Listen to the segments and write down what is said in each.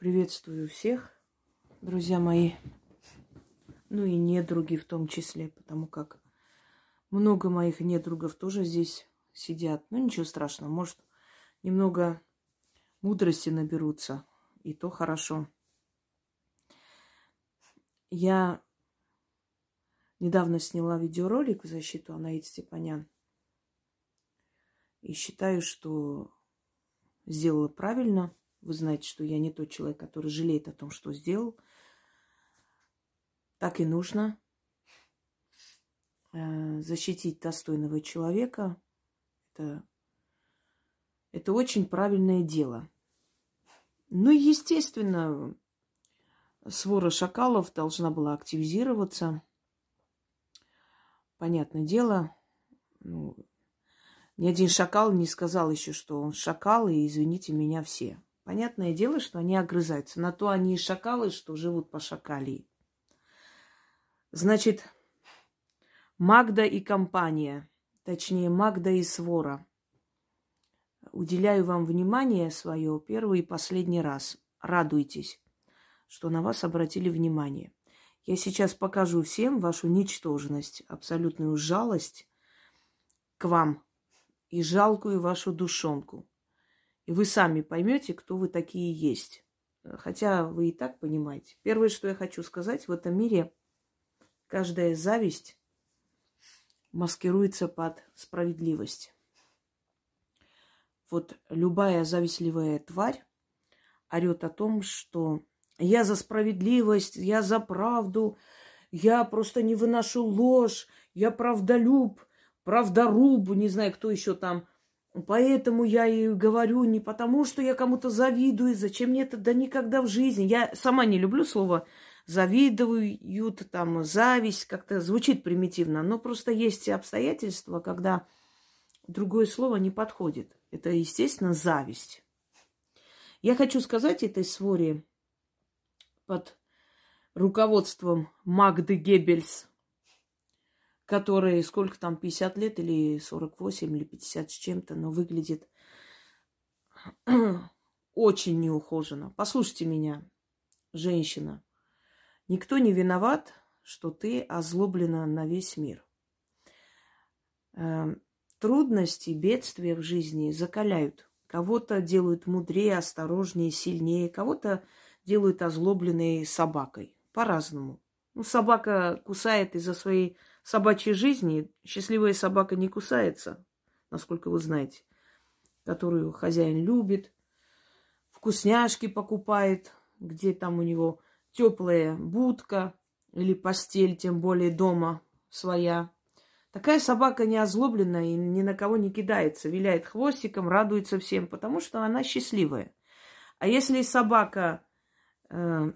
Приветствую всех, друзья мои. Ну и недруги в том числе, потому как много моих недругов тоже здесь сидят. Ну ничего страшного, может, немного мудрости наберутся, и то хорошо. Я недавно сняла видеоролик в защиту Анаид Степанян. И считаю, что сделала правильно – вы знаете, что я не тот человек, который жалеет о том, что сделал. Так и нужно э, защитить достойного человека. Это, это очень правильное дело. Ну естественно, свора шакалов должна была активизироваться. Понятное дело, ну, ни один шакал не сказал еще, что он шакал, и извините меня все. Понятное дело, что они огрызаются. На то они и шакалы, что живут по шакалии. Значит, Магда и компания, точнее Магда и Свора. Уделяю вам внимание свое первый и последний раз. Радуйтесь, что на вас обратили внимание. Я сейчас покажу всем вашу ничтожность, абсолютную жалость к вам и жалкую вашу душонку. И вы сами поймете, кто вы такие есть. Хотя вы и так понимаете. Первое, что я хочу сказать, в этом мире каждая зависть маскируется под справедливость. Вот любая завистливая тварь орет о том, что я за справедливость, я за правду, я просто не выношу ложь, я правдолюб, правдоруб, не знаю, кто еще там Поэтому я и говорю не потому, что я кому-то завидую, зачем мне это, да никогда в жизни. Я сама не люблю слово завидуют, там, зависть, как-то звучит примитивно, но просто есть обстоятельства, когда другое слово не подходит. Это, естественно, зависть. Я хочу сказать этой своре под руководством Магды Геббельс, который сколько там, 50 лет или 48 или 50 с чем-то, но выглядит очень неухоженно. Послушайте меня, женщина. Никто не виноват, что ты озлоблена на весь мир. Эм, трудности, бедствия в жизни закаляют. Кого-то делают мудрее, осторожнее, сильнее, кого-то делают озлобленной собакой. По-разному. Ну, собака кусает из-за своей собачьей жизни счастливая собака не кусается, насколько вы знаете, которую хозяин любит, вкусняшки покупает, где там у него теплая будка или постель, тем более дома своя. Такая собака не озлобленная и ни на кого не кидается, виляет хвостиком, радуется всем, потому что она счастливая. А если собака э,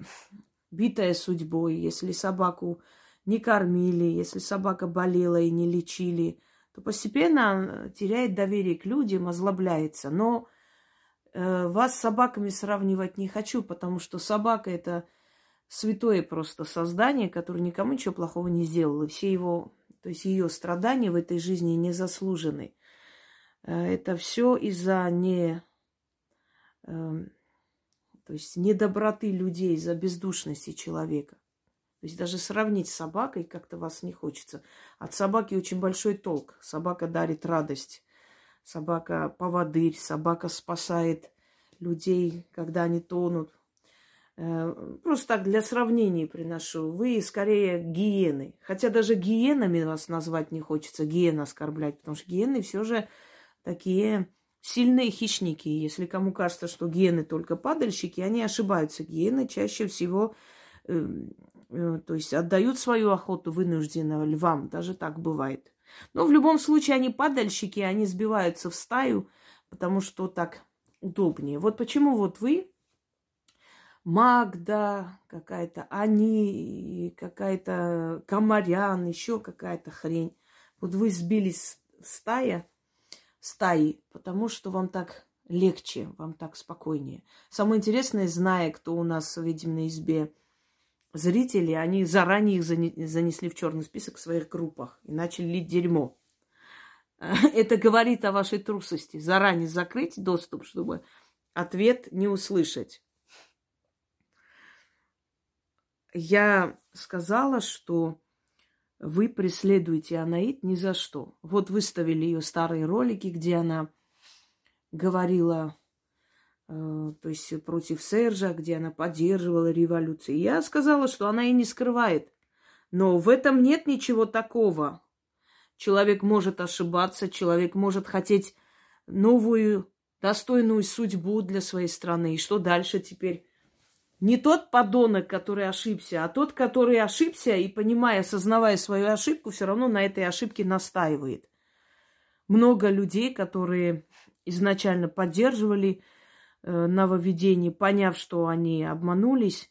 битая судьбой, если собаку не кормили, если собака болела и не лечили, то постепенно теряет доверие к людям, озлобляется. Но э, вас с собаками сравнивать не хочу, потому что собака это святое просто создание, которое никому ничего плохого не сделало. Все его, то есть ее страдания в этой жизни не заслужены. Э, это все из-за не, э, то есть недоброты людей, из-за бездушности человека. То есть даже сравнить с собакой как-то вас не хочется. От собаки очень большой толк. Собака дарит радость. Собака поводырь. Собака спасает людей, когда они тонут. Э, просто так для сравнения приношу. Вы скорее гиены. Хотя даже гиенами вас назвать не хочется, гиен оскорблять, потому что гиены все же такие сильные хищники. Если кому кажется, что гиены только падальщики, они ошибаются. Гиены чаще всего эм, то есть отдают свою охоту вынужденно львам, даже так бывает. Но в любом случае они падальщики, они сбиваются в стаю, потому что так удобнее. Вот почему вот вы, Магда, какая-то они, какая-то Комарян, еще какая-то хрень. Вот вы сбились в стая, стаи, потому что вам так легче, вам так спокойнее. Самое интересное, зная, кто у нас в ведьминой избе – зрители, они заранее их занесли в черный список в своих группах и начали лить дерьмо. Это говорит о вашей трусости. Заранее закрыть доступ, чтобы ответ не услышать. я сказала, что вы преследуете Анаит ни за что. Вот выставили ее старые ролики, где она говорила, то есть против Сержа, где она поддерживала революцию. Я сказала, что она и не скрывает. Но в этом нет ничего такого. Человек может ошибаться, человек может хотеть новую, достойную судьбу для своей страны. И что дальше теперь? Не тот подонок, который ошибся, а тот, который ошибся и, понимая, осознавая свою ошибку, все равно на этой ошибке настаивает. Много людей, которые изначально поддерживали э, нововведение, поняв, что они обманулись,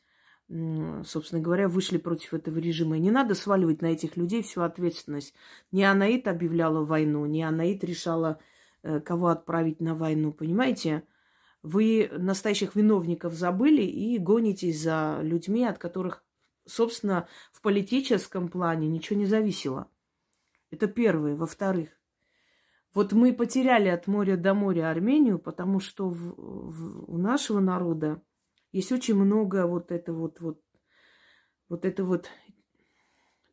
собственно говоря, вышли против этого режима. И не надо сваливать на этих людей всю ответственность. Не Анаит объявляла войну, не Анаит решала, э, кого отправить на войну, понимаете? Вы настоящих виновников забыли и гонитесь за людьми, от которых, собственно, в политическом плане ничего не зависело. Это первое. Во-вторых, вот мы потеряли от моря до моря Армению, потому что в, в, у нашего народа есть очень много вот это вот, вот, вот это вот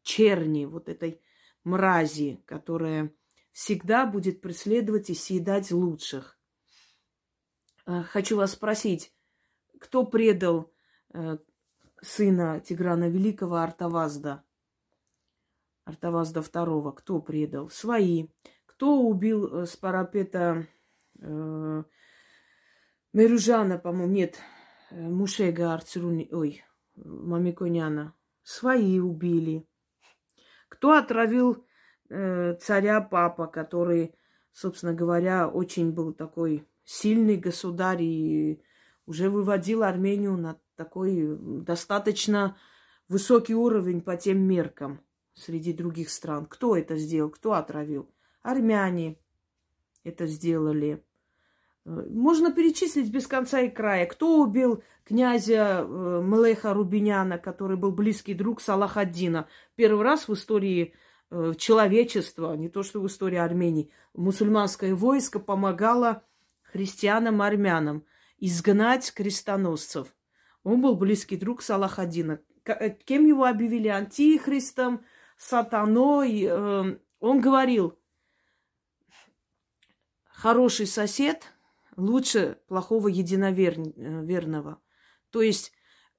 черни, вот этой мрази, которая всегда будет преследовать и съедать лучших. Э, хочу вас спросить, кто предал э, сына Тиграна Великого Артавазда? Артавазда II. Кто предал? Свои. Кто убил э, с парапета э, Меружана, по-моему, нет, Мушега Арцруни, ой, Мамиконяна? Свои убили. Кто отравил э, царя папа, который, собственно говоря, очень был такой сильный государь и уже выводил Армению на такой достаточно высокий уровень по тем меркам среди других стран. Кто это сделал? Кто отравил? Армяне это сделали. Можно перечислить без конца и края. Кто убил князя э, Млеха Рубиняна, который был близкий друг Салахаддина? Первый раз в истории э, человечества, не то что в истории Армении, мусульманское войско помогало христианам-армянам изгнать крестоносцев. Он был близкий друг Салахадина. Э, кем его объявили? Антихристом, сатаной. Э, он говорил, хороший сосед лучше плохого единоверного. То есть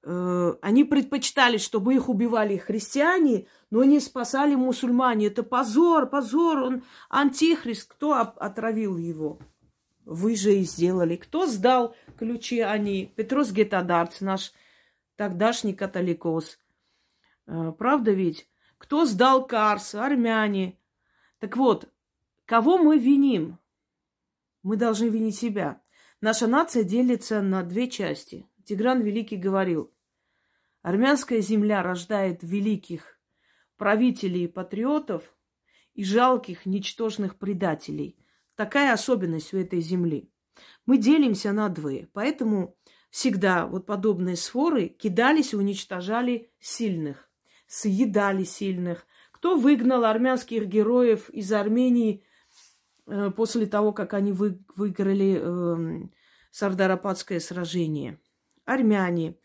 э, они предпочитали, чтобы их убивали христиане, но не спасали мусульмане. Это позор, позор, он антихрист. Кто отравил его? Вы же и сделали. Кто сдал ключи они? Петрос Гетадарц, наш тогдашний католикос. А, правда ведь? Кто сдал Карс? Армяне. Так вот, кого мы виним? Мы должны винить себя. Наша нация делится на две части. Тигран Великий говорил, армянская земля рождает великих правителей и патриотов и жалких, ничтожных предателей. Такая особенность у этой земли. Мы делимся на двое, поэтому всегда вот подобные сфоры кидались и уничтожали сильных, съедали сильных. Кто выгнал армянских героев из Армении после того, как они вы, выиграли э, Сардарападское сражение? Армяне.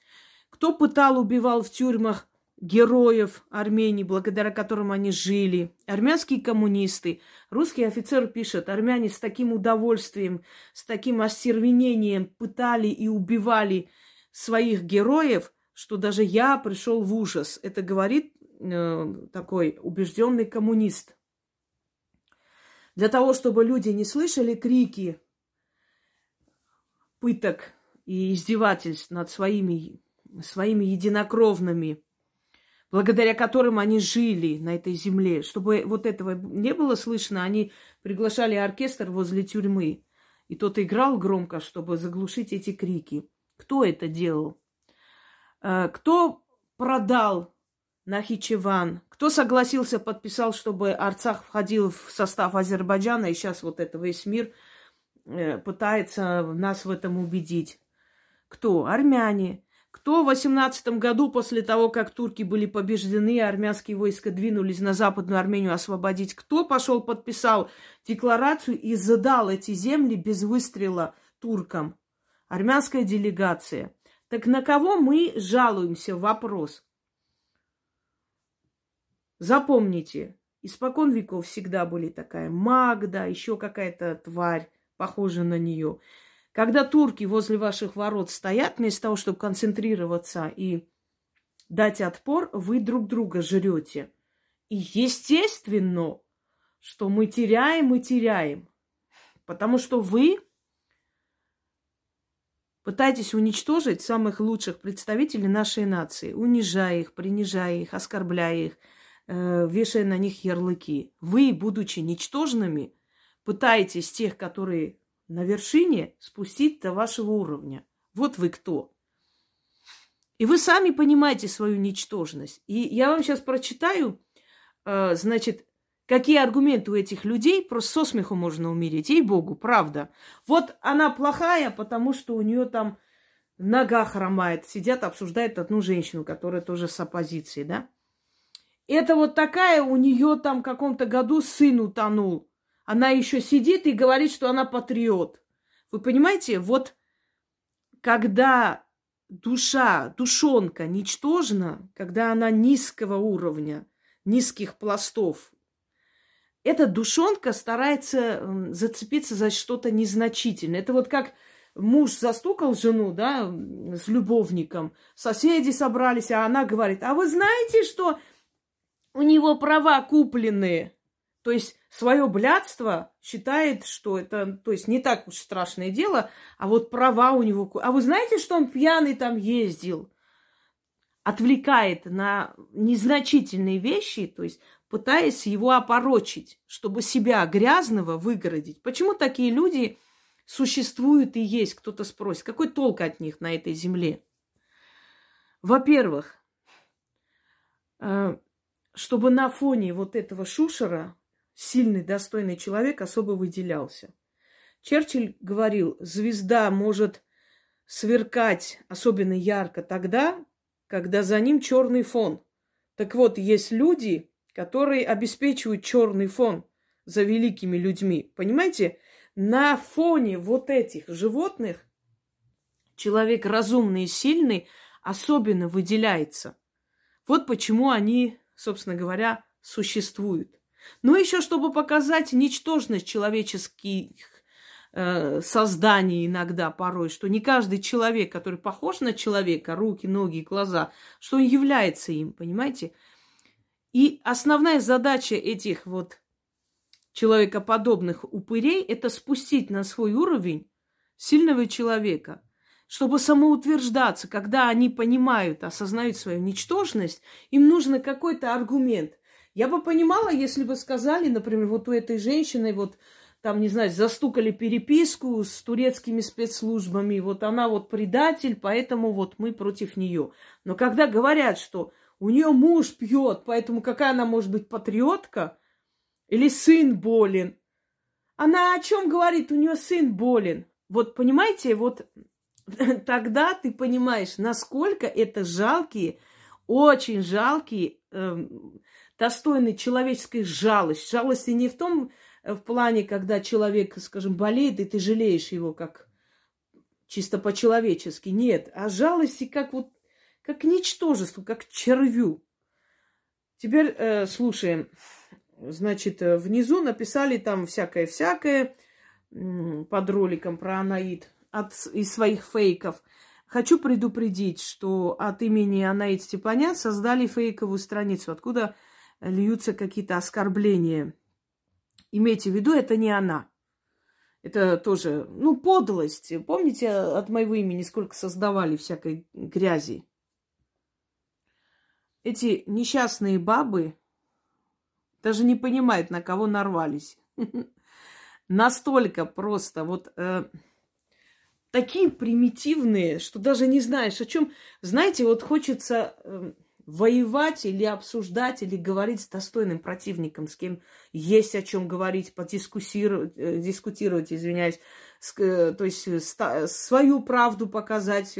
Кто пытал, убивал в тюрьмах героев Армении, благодаря которым они жили, армянские коммунисты. Русский офицер пишет, армяне с таким удовольствием, с таким остервенением пытали и убивали своих героев, что даже я пришел в ужас. Это говорит э, такой убежденный коммунист. Для того, чтобы люди не слышали крики пыток и издевательств над своими, своими единокровными благодаря которым они жили на этой земле. Чтобы вот этого не было слышно, они приглашали оркестр возле тюрьмы. И тот играл громко, чтобы заглушить эти крики. Кто это делал? Э, кто продал Нахичеван? Кто согласился, подписал, чтобы Арцах входил в состав Азербайджана, и сейчас вот это весь мир э, пытается нас в этом убедить? Кто? Армяне. Кто в 18 году, после того, как турки были побеждены, армянские войска двинулись на Западную Армению освободить, кто пошел, подписал декларацию и задал эти земли без выстрела туркам? Армянская делегация. Так на кого мы жалуемся? Вопрос. Запомните, испокон веков всегда были такая Магда, еще какая-то тварь, похожая на нее. Когда турки возле ваших ворот стоят, вместо того, чтобы концентрироваться и дать отпор, вы друг друга жрете. И естественно, что мы теряем и теряем. Потому что вы пытаетесь уничтожить самых лучших представителей нашей нации, унижая их, принижая их, оскорбляя их, э, вешая на них ярлыки. Вы, будучи ничтожными, пытаетесь тех, которые на вершине, спустить до вашего уровня. Вот вы кто. И вы сами понимаете свою ничтожность. И я вам сейчас прочитаю, э, значит, Какие аргументы у этих людей, просто со смеху можно умереть, ей-богу, правда. Вот она плохая, потому что у нее там нога хромает. Сидят, обсуждают одну женщину, которая тоже с оппозицией, да? Это вот такая, у нее там в каком-то году сын утонул. Она еще сидит и говорит, что она патриот. Вы понимаете, вот когда душа, душонка ничтожна, когда она низкого уровня, низких пластов, эта душонка старается зацепиться за что-то незначительное. Это вот как муж застукал жену, да, с любовником, соседи собрались, а она говорит, а вы знаете, что у него права купленные? То есть свое блядство считает, что это, то есть не так уж страшное дело, а вот права у него. А вы знаете, что он пьяный там ездил? Отвлекает на незначительные вещи, то есть пытаясь его опорочить, чтобы себя грязного выгородить. Почему такие люди существуют и есть? Кто-то спросит, какой толк от них на этой земле? Во-первых, э, чтобы на фоне вот этого шушера сильный, достойный человек особо выделялся. Черчилль говорил, звезда может сверкать особенно ярко тогда, когда за ним черный фон. Так вот, есть люди, которые обеспечивают черный фон за великими людьми. Понимаете? На фоне вот этих животных человек разумный и сильный особенно выделяется. Вот почему они, собственно говоря, существуют. Но еще чтобы показать ничтожность человеческих э, созданий иногда порой, что не каждый человек, который похож на человека, руки, ноги, глаза, что он является им, понимаете? И основная задача этих вот человекоподобных упырей – это спустить на свой уровень сильного человека, чтобы самоутверждаться, когда они понимают, осознают свою ничтожность, им нужен какой-то аргумент. Я бы понимала, если бы сказали, например, вот у этой женщины вот там, не знаю, застукали переписку с турецкими спецслужбами, вот она вот предатель, поэтому вот мы против нее. Но когда говорят, что у нее муж пьет, поэтому какая она может быть патриотка? Или сын болен? Она о чем говорит? У нее сын болен. Вот понимаете, вот тогда ты понимаешь, насколько это жалкие, очень жалкие, э, достойные человеческой жалости. Жалости не в том э, в плане, когда человек, скажем, болеет, и ты жалеешь его как чисто по-человечески. Нет, а жалости как вот как ничтожеству, как червю. Теперь э, слушаем. Значит, э, внизу написали там всякое-всякое под роликом про Анаид от, из своих фейков. Хочу предупредить, что от имени Анаид Степанян создали фейковую страницу, откуда льются какие-то оскорбления. Имейте в виду, это не она. Это тоже, ну, подлость. Помните, от моего имени сколько создавали всякой грязи? эти несчастные бабы даже не понимают, на кого нарвались. Настолько просто вот э, такие примитивные, что даже не знаешь, о чем. Знаете, вот хочется э, воевать или обсуждать, или говорить с достойным противником, с кем есть о чем говорить, подискуссировать, э, дискутировать, извиняюсь, э, то есть ста, свою правду показать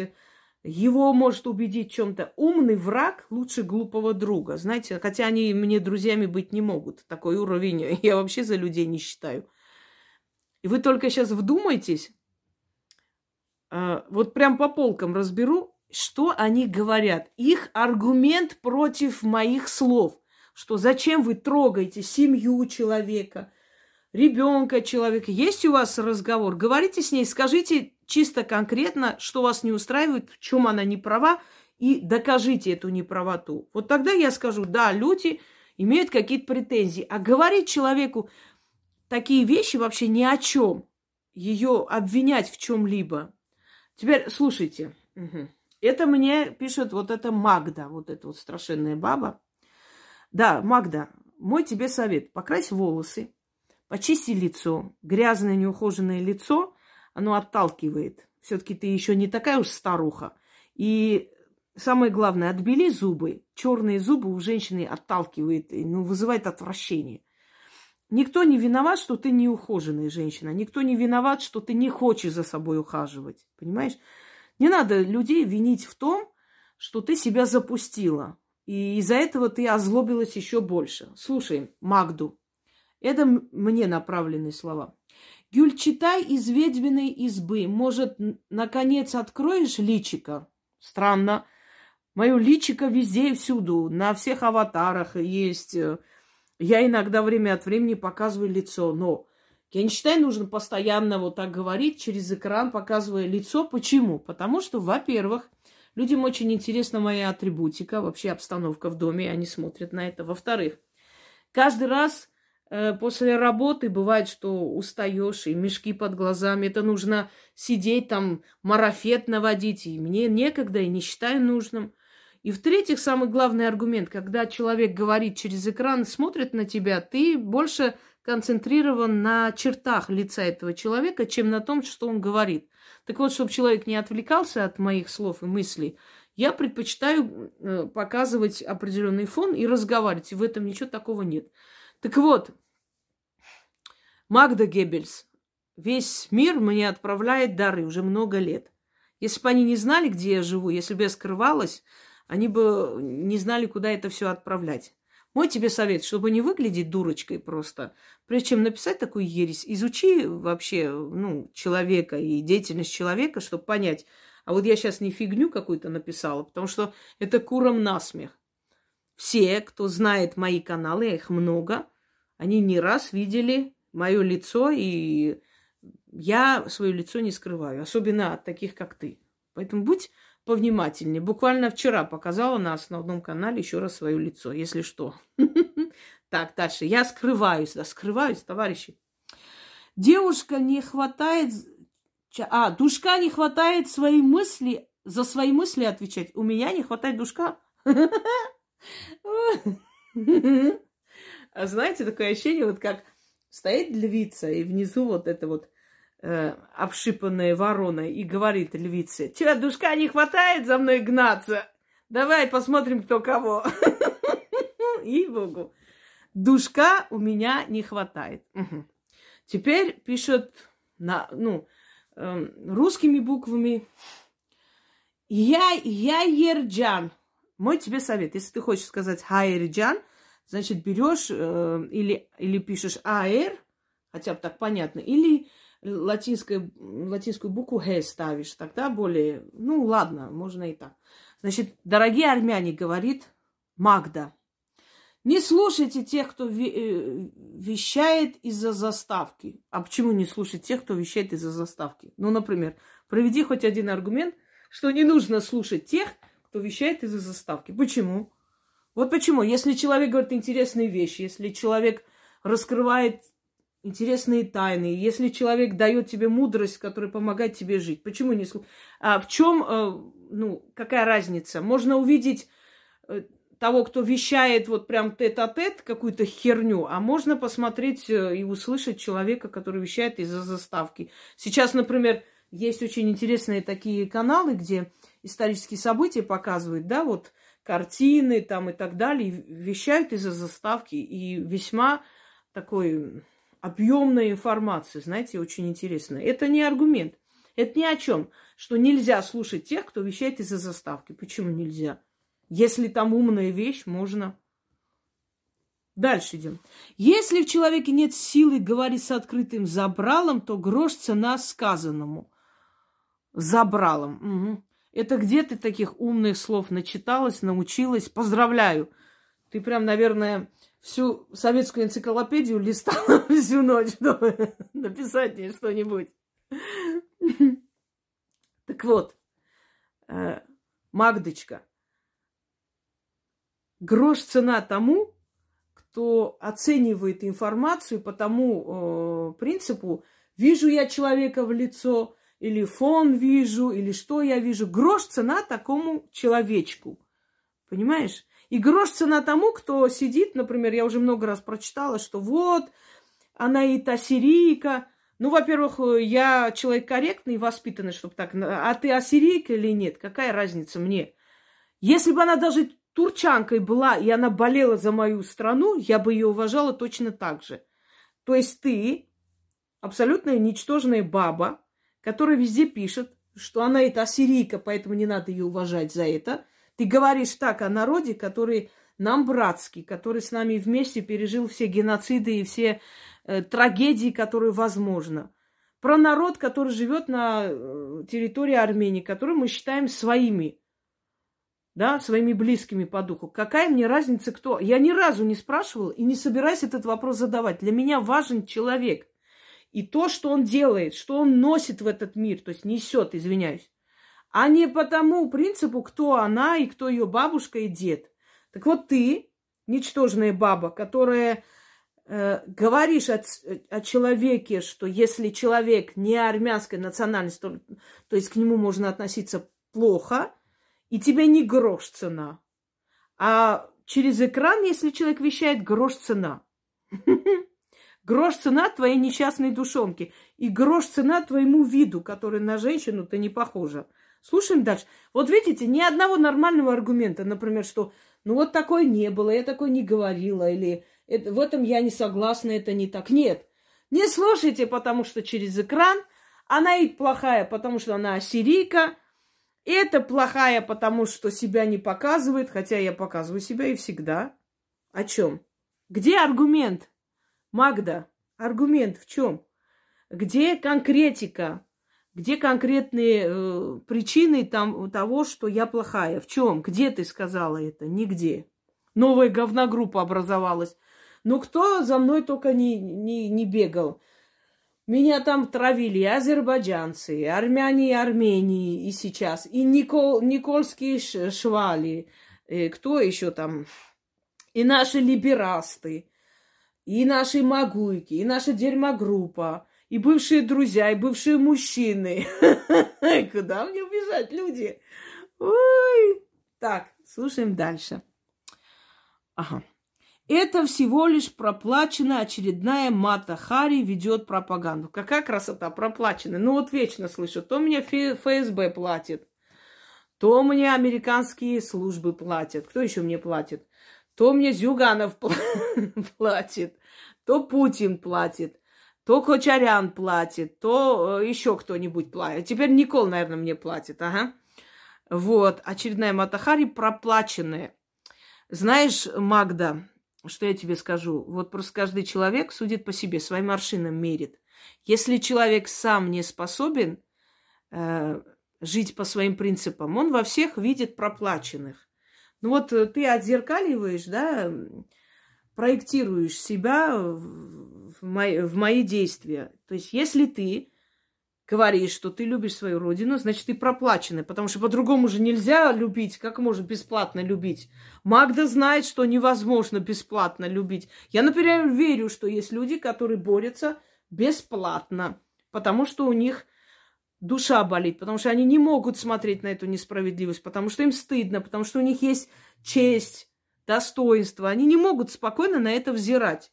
его может убедить чем-то. Умный враг лучше глупого друга. Знаете, хотя они мне друзьями быть не могут. Такой уровень я вообще за людей не считаю. И вы только сейчас вдумайтесь, вот прям по полкам разберу, что они говорят. Их аргумент против моих слов. что зачем вы трогаете семью человека, ребенка человека. Есть у вас разговор, говорите с ней, скажите чисто конкретно, что вас не устраивает, в чем она не права, и докажите эту неправоту. Вот тогда я скажу, да, люди имеют какие-то претензии. А говорить человеку такие вещи вообще ни о чем. Ее обвинять в чем-либо. Теперь слушайте. Угу. Это мне пишет вот эта Магда, вот эта вот страшенная баба. Да, Магда, мой тебе совет. Покрась волосы, почисти лицо. Грязное, неухоженное лицо, оно отталкивает. Все-таки ты еще не такая уж старуха. И самое главное, отбели зубы. Черные зубы у женщины отталкивает, ну, вызывает отвращение. Никто не виноват, что ты не ухоженная женщина. Никто не виноват, что ты не хочешь за собой ухаживать. Понимаешь? Не надо людей винить в том, что ты себя запустила. И из-за этого ты озлобилась еще больше. Слушай, Магду, это мне направленные слова. Гюль, читай из ведьминой избы. Может, наконец откроешь личика? Странно. Мое личико везде и всюду. На всех аватарах есть. Я иногда время от времени показываю лицо. Но я не считаю, нужно постоянно вот так говорить через экран, показывая лицо. Почему? Потому что, во-первых, людям очень интересна моя атрибутика, вообще обстановка в доме, и они смотрят на это. Во-вторых, каждый раз э, после работы бывает, что устаешь, и мешки под глазами. Это нужно сидеть там, марафет наводить, и мне некогда, и не считаю нужным. И в-третьих, самый главный аргумент, когда человек говорит через экран, смотрит на тебя, ты больше концентрирован на чертах лица этого человека, чем на том, что он говорит. Так вот, чтобы человек не отвлекался от моих слов и мыслей, я предпочитаю э, показывать определенный фон и разговаривать. И в этом ничего такого нет. Так вот, Магда Геббельс, весь мир мне отправляет дары уже много лет. Если бы они не знали, где я живу, если бы я скрывалась, они бы не знали, куда это все отправлять. Мой тебе совет, чтобы не выглядеть дурочкой просто, прежде чем написать такую ересь, изучи вообще ну, человека и деятельность человека, чтобы понять, а вот я сейчас не фигню какую-то написала, потому что это куром насмех. Все, кто знает мои каналы, их много, они не раз видели мое лицо, и я свое лицо не скрываю, особенно от таких, как ты. Поэтому будь повнимательнее. Буквально вчера показала на основном канале еще раз свое лицо, если что. Так, дальше. Я скрываюсь, да, скрываюсь, товарищи. Девушка не хватает... А, душка не хватает свои мысли, за свои мысли отвечать. У меня не хватает душка. А знаете, такое ощущение, вот как стоит львица, и внизу вот это вот э, обшипанная ворона и говорит львице, «Че, душка не хватает за мной гнаться? Давай посмотрим, кто кого». И богу. Душка у меня не хватает. Теперь пишет на, ну, э, русскими буквами. Я, я Ерджан. Мой тебе совет. Если ты хочешь сказать Хайерджан, значит, берешь э, или, или пишешь АР, хотя бы так понятно, или латинскую, латинскую букву Г ставишь, тогда более, ну ладно, можно и так. Значит, дорогие армяне, говорит Магда, не слушайте тех, кто э, вещает из-за заставки. А почему не слушать тех, кто вещает из-за заставки? Ну, например, проведи хоть один аргумент, что не нужно слушать тех, кто вещает из-за заставки. Почему? Вот почему. Если человек говорит интересные вещи, если человек раскрывает интересные тайны, если человек дает тебе мудрость, которая помогает тебе жить, почему не слушать? А в чем, э, ну, какая разница? Можно увидеть э, того, кто вещает вот прям тет-а-тет какую-то херню, а можно посмотреть э, и услышать человека, который вещает из-за заставки. Сейчас, например, есть очень интересные такие каналы, где исторические события показывают, да, вот картины там и так далее, вещают из-за заставки, и весьма такой объемная информация, знаете, очень интересная. Это не аргумент. Это ни о чем, что нельзя слушать тех, кто вещает из-за заставки. Почему нельзя? Если там умная вещь, можно. Дальше идем. Если в человеке нет силы говорить с открытым забралом, то грош цена сказанному. Забралом. Угу. Это где ты таких умных слов начиталась, научилась? Поздравляю. Ты прям, наверное, всю советскую энциклопедию листала всю ночь, чтобы написать мне что-нибудь. Так вот, э, Магдочка, грош цена тому, кто оценивает информацию по тому э, принципу, вижу я человека в лицо, или фон вижу, или что я вижу. Грош цена такому человечку. Понимаешь? И грош цена тому, кто сидит, например, я уже много раз прочитала, что вот, она и та сирийка. Ну, во-первых, я человек корректный и воспитанный, чтобы так... А ты ассирийка или нет? Какая разница мне? Если бы она даже турчанкой была, и она болела за мою страну, я бы ее уважала точно так же. То есть ты абсолютно ничтожная баба, которая везде пишет, что она это ассирийка, поэтому не надо ее уважать за это. Ты говоришь так о народе, который нам братский, который с нами вместе пережил все геноциды и все э, трагедии, которые возможно. Про народ, который живет на э, территории Армении, который мы считаем своими да, своими близкими по духу. Какая мне разница, кто? Я ни разу не спрашивала и не собираюсь этот вопрос задавать. Для меня важен человек. И то, что он делает, что он носит в этот мир, то есть несет, извиняюсь. А не по тому принципу, кто она и кто ее бабушка и дед. Так вот ты, ничтожная баба, которая э, говоришь о, о человеке, что если человек не армянской национальности, то, то есть к нему можно относиться плохо – и тебе не грош цена. А через экран, если человек вещает, грош цена. Грош цена твоей несчастной душонки. И грош цена твоему виду, который на женщину-то не похожа. Слушаем дальше. Вот видите, ни одного нормального аргумента, например, что ну вот такой не было, я такой не говорила, или это, в этом я не согласна, это не так. Нет, не слушайте, потому что через экран она и плохая, потому что она ассирийка, это плохая, потому что себя не показывает, хотя я показываю себя и всегда. О чем? Где аргумент? Магда, аргумент в чем? Где конкретика? Где конкретные э, причины там, того, что я плохая? В чем? Где ты сказала это? Нигде. Новая говногруппа образовалась. Ну, кто за мной только не, не, не бегал? Меня там травили азербайджанцы, армяне и армении, и сейчас, и Никол, никольские швали, и кто еще там, и наши либерасты, и наши магуйки, и наша дерьмогруппа, и бывшие друзья, и бывшие мужчины. Куда мне убежать, люди? Ой! Так, слушаем дальше. Ага. Это всего лишь проплаченная очередная Мата Хари ведет пропаганду. Какая красота, проплаченная. Ну вот вечно слышу, то мне ФСБ платит, то мне американские службы платят. Кто еще мне платит? То мне Зюганов платит, то Путин платит, то Кочарян платит, то э, еще кто-нибудь платит. Теперь Никол, наверное, мне платит, ага. Вот, очередная Матахари проплаченная. Знаешь, Магда, что я тебе скажу? Вот просто каждый человек судит по себе, своим аршином мерит. Если человек сам не способен э, жить по своим принципам, он во всех видит проплаченных. Ну вот э, ты отзеркаливаешь, да, проектируешь себя в мои, в мои действия. То есть если ты говоришь, что ты любишь свою родину, значит, ты проплаченный, потому что по-другому же нельзя любить. Как можно бесплатно любить? Магда знает, что невозможно бесплатно любить. Я, например, верю, что есть люди, которые борются бесплатно, потому что у них душа болит, потому что они не могут смотреть на эту несправедливость, потому что им стыдно, потому что у них есть честь, достоинство. Они не могут спокойно на это взирать.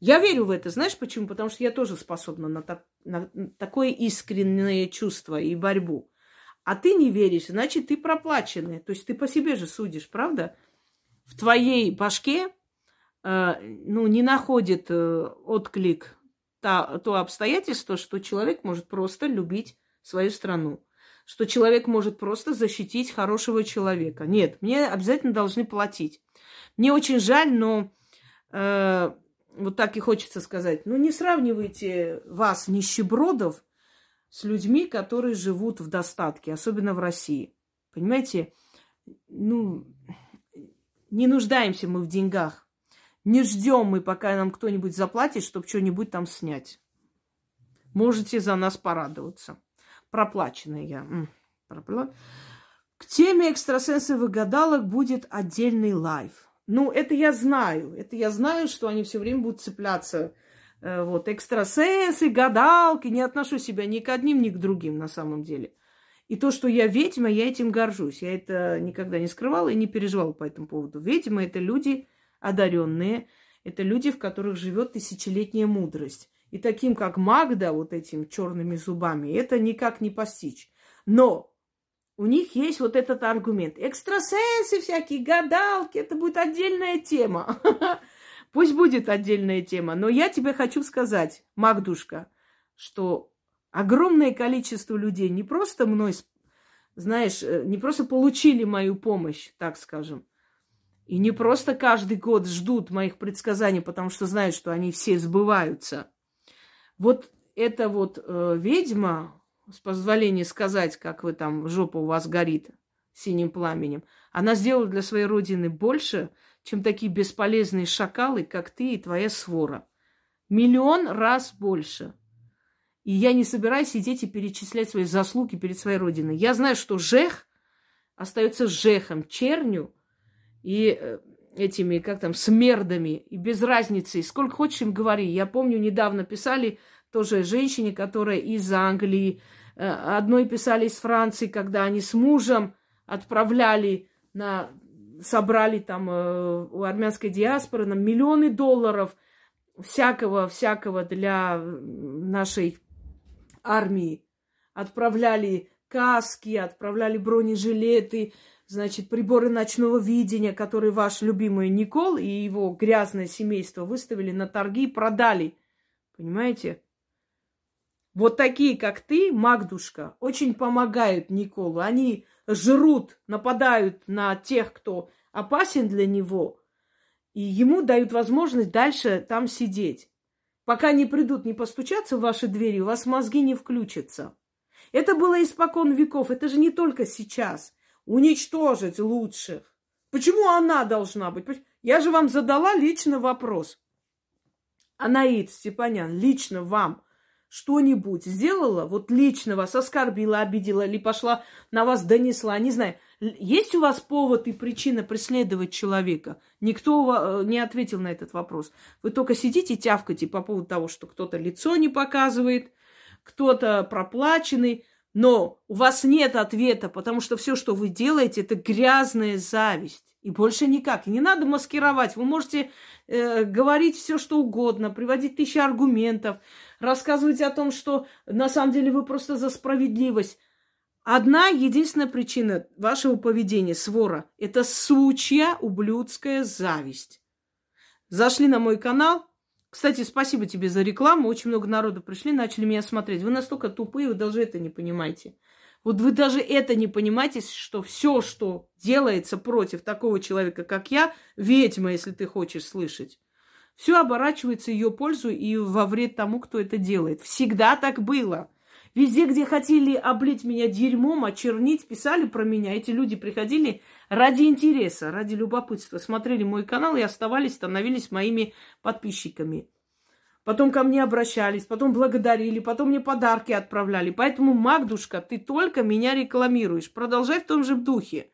Я верю в это. Знаешь почему? Потому что я тоже способна на, так, на такое искреннее чувство и борьбу. А ты не веришь, значит, ты проплаченный. То есть ты по себе же судишь, правда? В твоей башке э, ну, не находит э, отклик та, то обстоятельство, что человек может просто любить свою страну. Что человек может просто защитить хорошего человека. Нет, мне обязательно должны платить. Мне очень жаль, но э, вот так и хочется сказать, ну не сравнивайте вас, нищебродов, с людьми, которые живут в достатке, особенно в России. Понимаете, ну, Не нуждаемся мы в деньгах. Не ждем мы, пока нам кто-нибудь заплатит, чтобы что-нибудь там снять. Можете за нас порадоваться. Проплаченная я. Пропла... К теме экстрасенсов и гадалок будет отдельный лайв. Ну, это я знаю. Это я знаю, что они все время будут цепляться. Э, вот, экстрасенсы, гадалки. Не отношу себя ни к одним, ни к другим на самом деле. И то, что я ведьма, я этим горжусь. Я это никогда не скрывала и не переживала по этому поводу. Ведьмы – это люди одаренные, это люди, в которых живет тысячелетняя мудрость. И таким, как Магда, вот этим черными зубами, это никак не постичь. Но у них есть вот этот аргумент. Экстрасенсы всякие, гадалки, это будет отдельная тема. Пусть будет отдельная тема. Но я тебе хочу сказать, Магдушка, что огромное количество людей не просто мной, знаешь, э, не просто получили мою помощь, так скажем, и не просто каждый год ждут моих предсказаний, потому что знают, что они все сбываются. Вот эта вот э, ведьма, с позволения сказать, как вы там, жопа у вас горит синим пламенем, она сделала для своей родины больше, чем такие бесполезные шакалы, как ты и твоя свора. Миллион раз больше – и я не собираюсь сидеть и перечислять свои заслуги перед своей родиной. Я знаю, что Жех остается Жехом, черню и э, этими, как там, смердами, и без разницы. Сколько хочешь им говори. Я помню, недавно писали тоже женщине, которая из Англии, э, одной писали из Франции, когда они с мужем отправляли на собрали там э, у армянской диаспоры на миллионы долларов всякого, всякого для нашей армии. Отправляли каски, отправляли бронежилеты, значит, приборы ночного видения, которые ваш любимый Никол и его грязное семейство выставили на торги и продали. Понимаете? Вот такие, как ты, Магдушка, очень помогают Николу. Они жрут, нападают на тех, кто опасен для него, и ему дают возможность дальше там сидеть. Пока не придут, не постучаться в ваши двери, у вас мозги не включатся. Это было испокон веков, это же не только сейчас. Уничтожить лучших. Почему она должна быть? Я же вам задала лично вопрос. Анаид Степанян, лично вам что-нибудь сделала, вот лично вас оскорбила, обидела или пошла на вас донесла, не знаю, есть у вас повод и причина преследовать человека? Никто э, не ответил на этот вопрос. Вы только сидите тявкаете по поводу того, что кто-то лицо не показывает, кто-то проплаченный, но у вас нет ответа, потому что все, что вы делаете, это грязная зависть. И больше никак. И не надо маскировать. Вы можете э, говорить все, что угодно, приводить тысячи аргументов, рассказывать о том, что на самом деле вы просто за справедливость. Одна единственная причина вашего поведения, свора, это сучья ублюдская зависть. Зашли на мой канал. Кстати, спасибо тебе за рекламу. Очень много народу пришли, начали меня смотреть. Вы настолько тупые, вы даже это не понимаете. Вот вы даже это не понимаете, что все, что делается против такого человека, как я, ведьма, если ты хочешь слышать, все оборачивается ее пользу и во вред тому, кто это делает. Всегда так было. Везде, где хотели облить меня дерьмом, очернить, писали про меня. Эти люди приходили ради интереса, ради любопытства, смотрели мой канал и оставались, становились моими подписчиками потом ко мне обращались, потом благодарили, потом мне подарки отправляли. Поэтому, Магдушка, ты только меня рекламируешь. Продолжай в том же духе.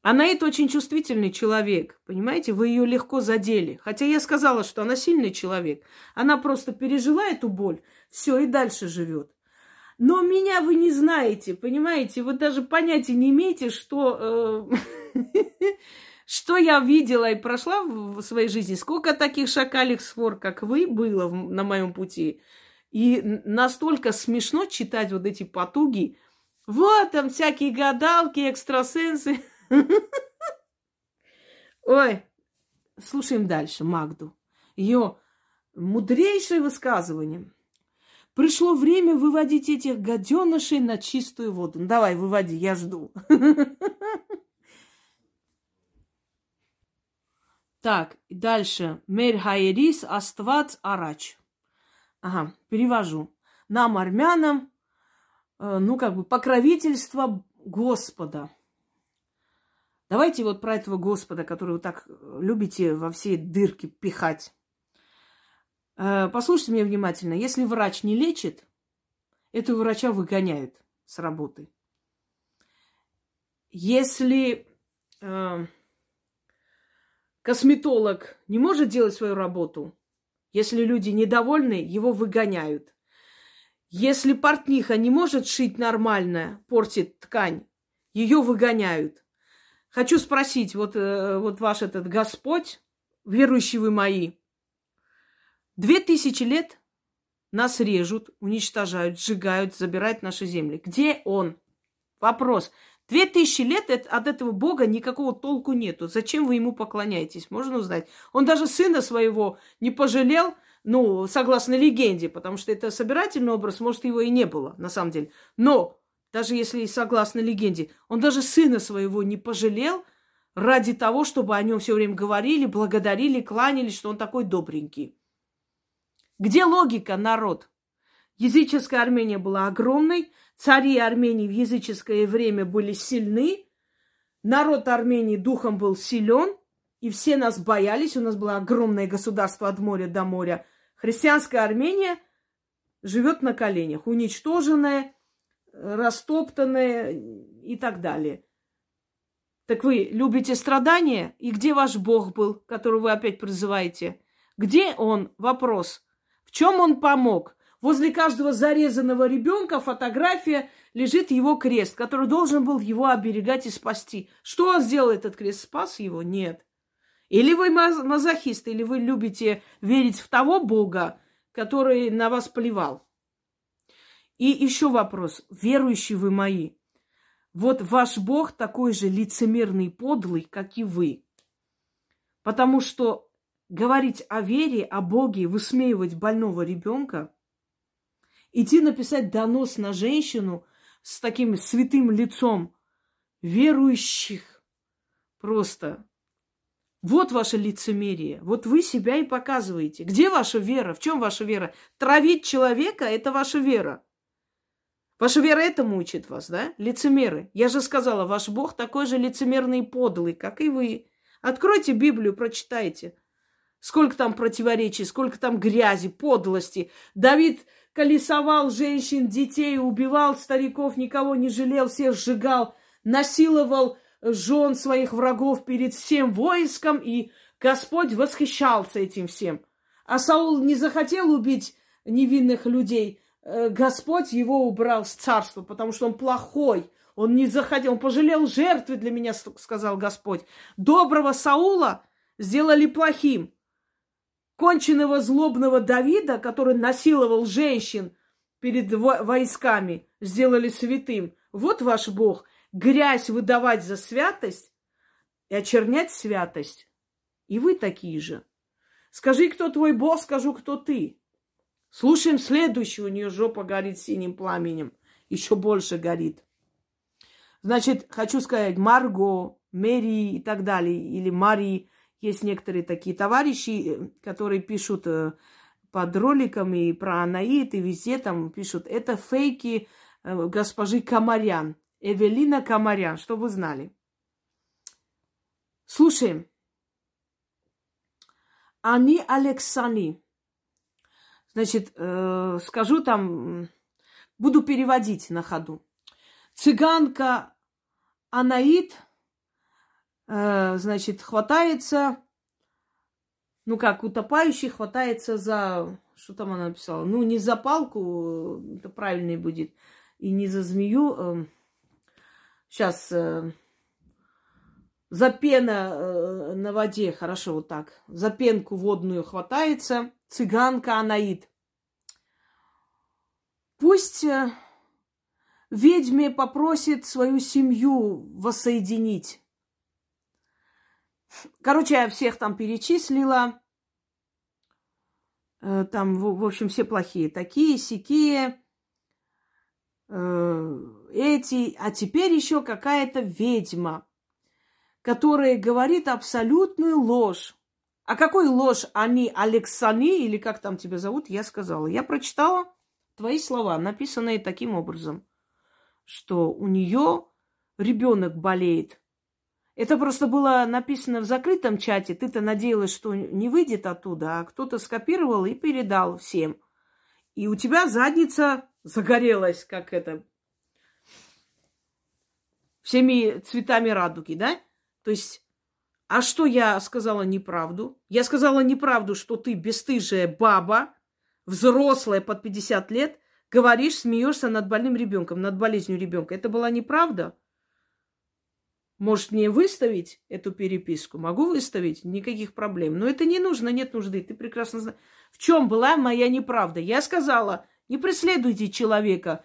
Она это очень чувствительный человек, понимаете? Вы ее легко задели. Хотя я сказала, что она сильный человек. Она просто пережила эту боль, все и дальше живет. Но меня вы не знаете, понимаете? Вы даже понятия не имеете, что... Э, Что я видела и прошла в своей жизни, сколько таких шакалих свор, как вы, было на моем пути. И настолько смешно читать вот эти потуги. Вот там всякие гадалки, экстрасенсы. Ой, слушаем дальше Магду. Ее мудрейшее высказывание. Пришло время выводить этих гаденышей на чистую воду. Ну, давай, выводи, я жду. Так, дальше. Мер хайрис аствац арач. Ага, перевожу. Нам, армянам, э, ну, как бы покровительство Господа. Давайте вот про этого Господа, который вы так любите во все дырки пихать. Э, послушайте меня внимательно. Если врач не лечит, этого врача выгоняют с работы. Если э, косметолог не может делать свою работу, если люди недовольны, его выгоняют. Если портниха не может шить нормально, портит ткань, ее выгоняют. Хочу спросить, вот, э, вот ваш этот Господь, верующие вы мои, две тысячи лет нас режут, уничтожают, сжигают, забирают наши земли. Где он? Вопрос. Две тысячи лет от этого Бога никакого толку нету. Зачем вы ему поклоняетесь? Можно узнать. Он даже сына своего не пожалел, ну, согласно легенде, потому что это собирательный образ, может, его и не было, на самом деле. Но, даже если согласно легенде, он даже сына своего не пожалел ради того, чтобы о нем все время говорили, благодарили, кланялись, что он такой добренький. Где логика, народ? Языческая Армения была огромной, цари Армении в языческое время были сильны, народ Армении духом был силен, и все нас боялись. У нас было огромное государство от моря до моря. Христианская Армения живет на коленях, уничтоженная, растоптанная и так далее. Так вы любите страдания? И где ваш Бог был, которого вы опять призываете? Где он? Вопрос. Чем он помог? Возле каждого зарезанного ребенка фотография лежит его крест, который должен был его оберегать и спасти. Что он сделал этот крест? Спас его? Нет. Или вы мазохист, или вы любите верить в того Бога, который на вас плевал. И еще вопрос. Верующие вы мои, вот ваш Бог такой же лицемерный, подлый, как и вы. Потому что говорить о вере, о Боге, высмеивать больного ребенка, идти написать донос на женщину с таким святым лицом верующих просто вот ваше лицемерие. Вот вы себя и показываете. Где ваша вера? В чем ваша вера? Травить человека – это ваша вера. Ваша вера этому учит вас, да? Лицемеры. Я же сказала, ваш Бог такой же лицемерный и подлый, как и вы. Откройте Библию, прочитайте. Сколько там противоречий, сколько там грязи, подлости. Давид колесовал женщин, детей, убивал стариков, никого не жалел, всех сжигал, насиловал жен своих врагов перед всем войском, и Господь восхищался этим всем. А Саул не захотел убить невинных людей. Э, Господь его убрал с царства, потому что он плохой. Он не захотел, он пожалел жертвы для меня, сказал Господь. Доброго Саула сделали плохим. Конченного злобного Давида, который насиловал женщин перед войсками, сделали святым. Вот ваш Бог грязь выдавать за святость и очернять святость. И вы такие же. Скажи, кто твой босс, скажу, кто ты. Слушаем следующую, у нее жопа горит синим пламенем. Еще больше горит. Значит, хочу сказать, Марго, Мэри и так далее, или Мари, есть некоторые такие товарищи, которые пишут э, под роликами про Анаит и везде там пишут, это фейки э, госпожи Камарян. Эвелина Камарян, чтобы вы знали. Слушаем. Они Алексани. Значит, э, скажу там, буду переводить на ходу. Цыганка Анаит, э, значит, хватается, ну как, утопающий хватается за, что там она написала, ну не за палку, это правильнее будет, и не за змею, э, Сейчас э, за пена э, на воде, хорошо, вот так. За пенку водную хватается цыганка Анаид. Пусть э, ведьме попросит свою семью воссоединить. Короче, я всех там перечислила. Э, там, в, общем, все плохие. Такие, сякие. Э, эти, а теперь еще какая-то ведьма, которая говорит абсолютную ложь. А какой ложь они, Алексани, или как там тебя зовут, я сказала. Я прочитала твои слова, написанные таким образом, что у нее ребенок болеет. Это просто было написано в закрытом чате. Ты-то надеялась, что не выйдет оттуда, а кто-то скопировал и передал всем. И у тебя задница загорелась, как это, всеми цветами радуги, да? То есть, а что я сказала неправду? Я сказала неправду, что ты бесстыжая баба, взрослая под 50 лет, говоришь, смеешься над больным ребенком, над болезнью ребенка. Это была неправда? Может, мне выставить эту переписку? Могу выставить, никаких проблем. Но это не нужно, нет нужды. Ты прекрасно знаешь. В чем была моя неправда? Я сказала, не преследуйте человека,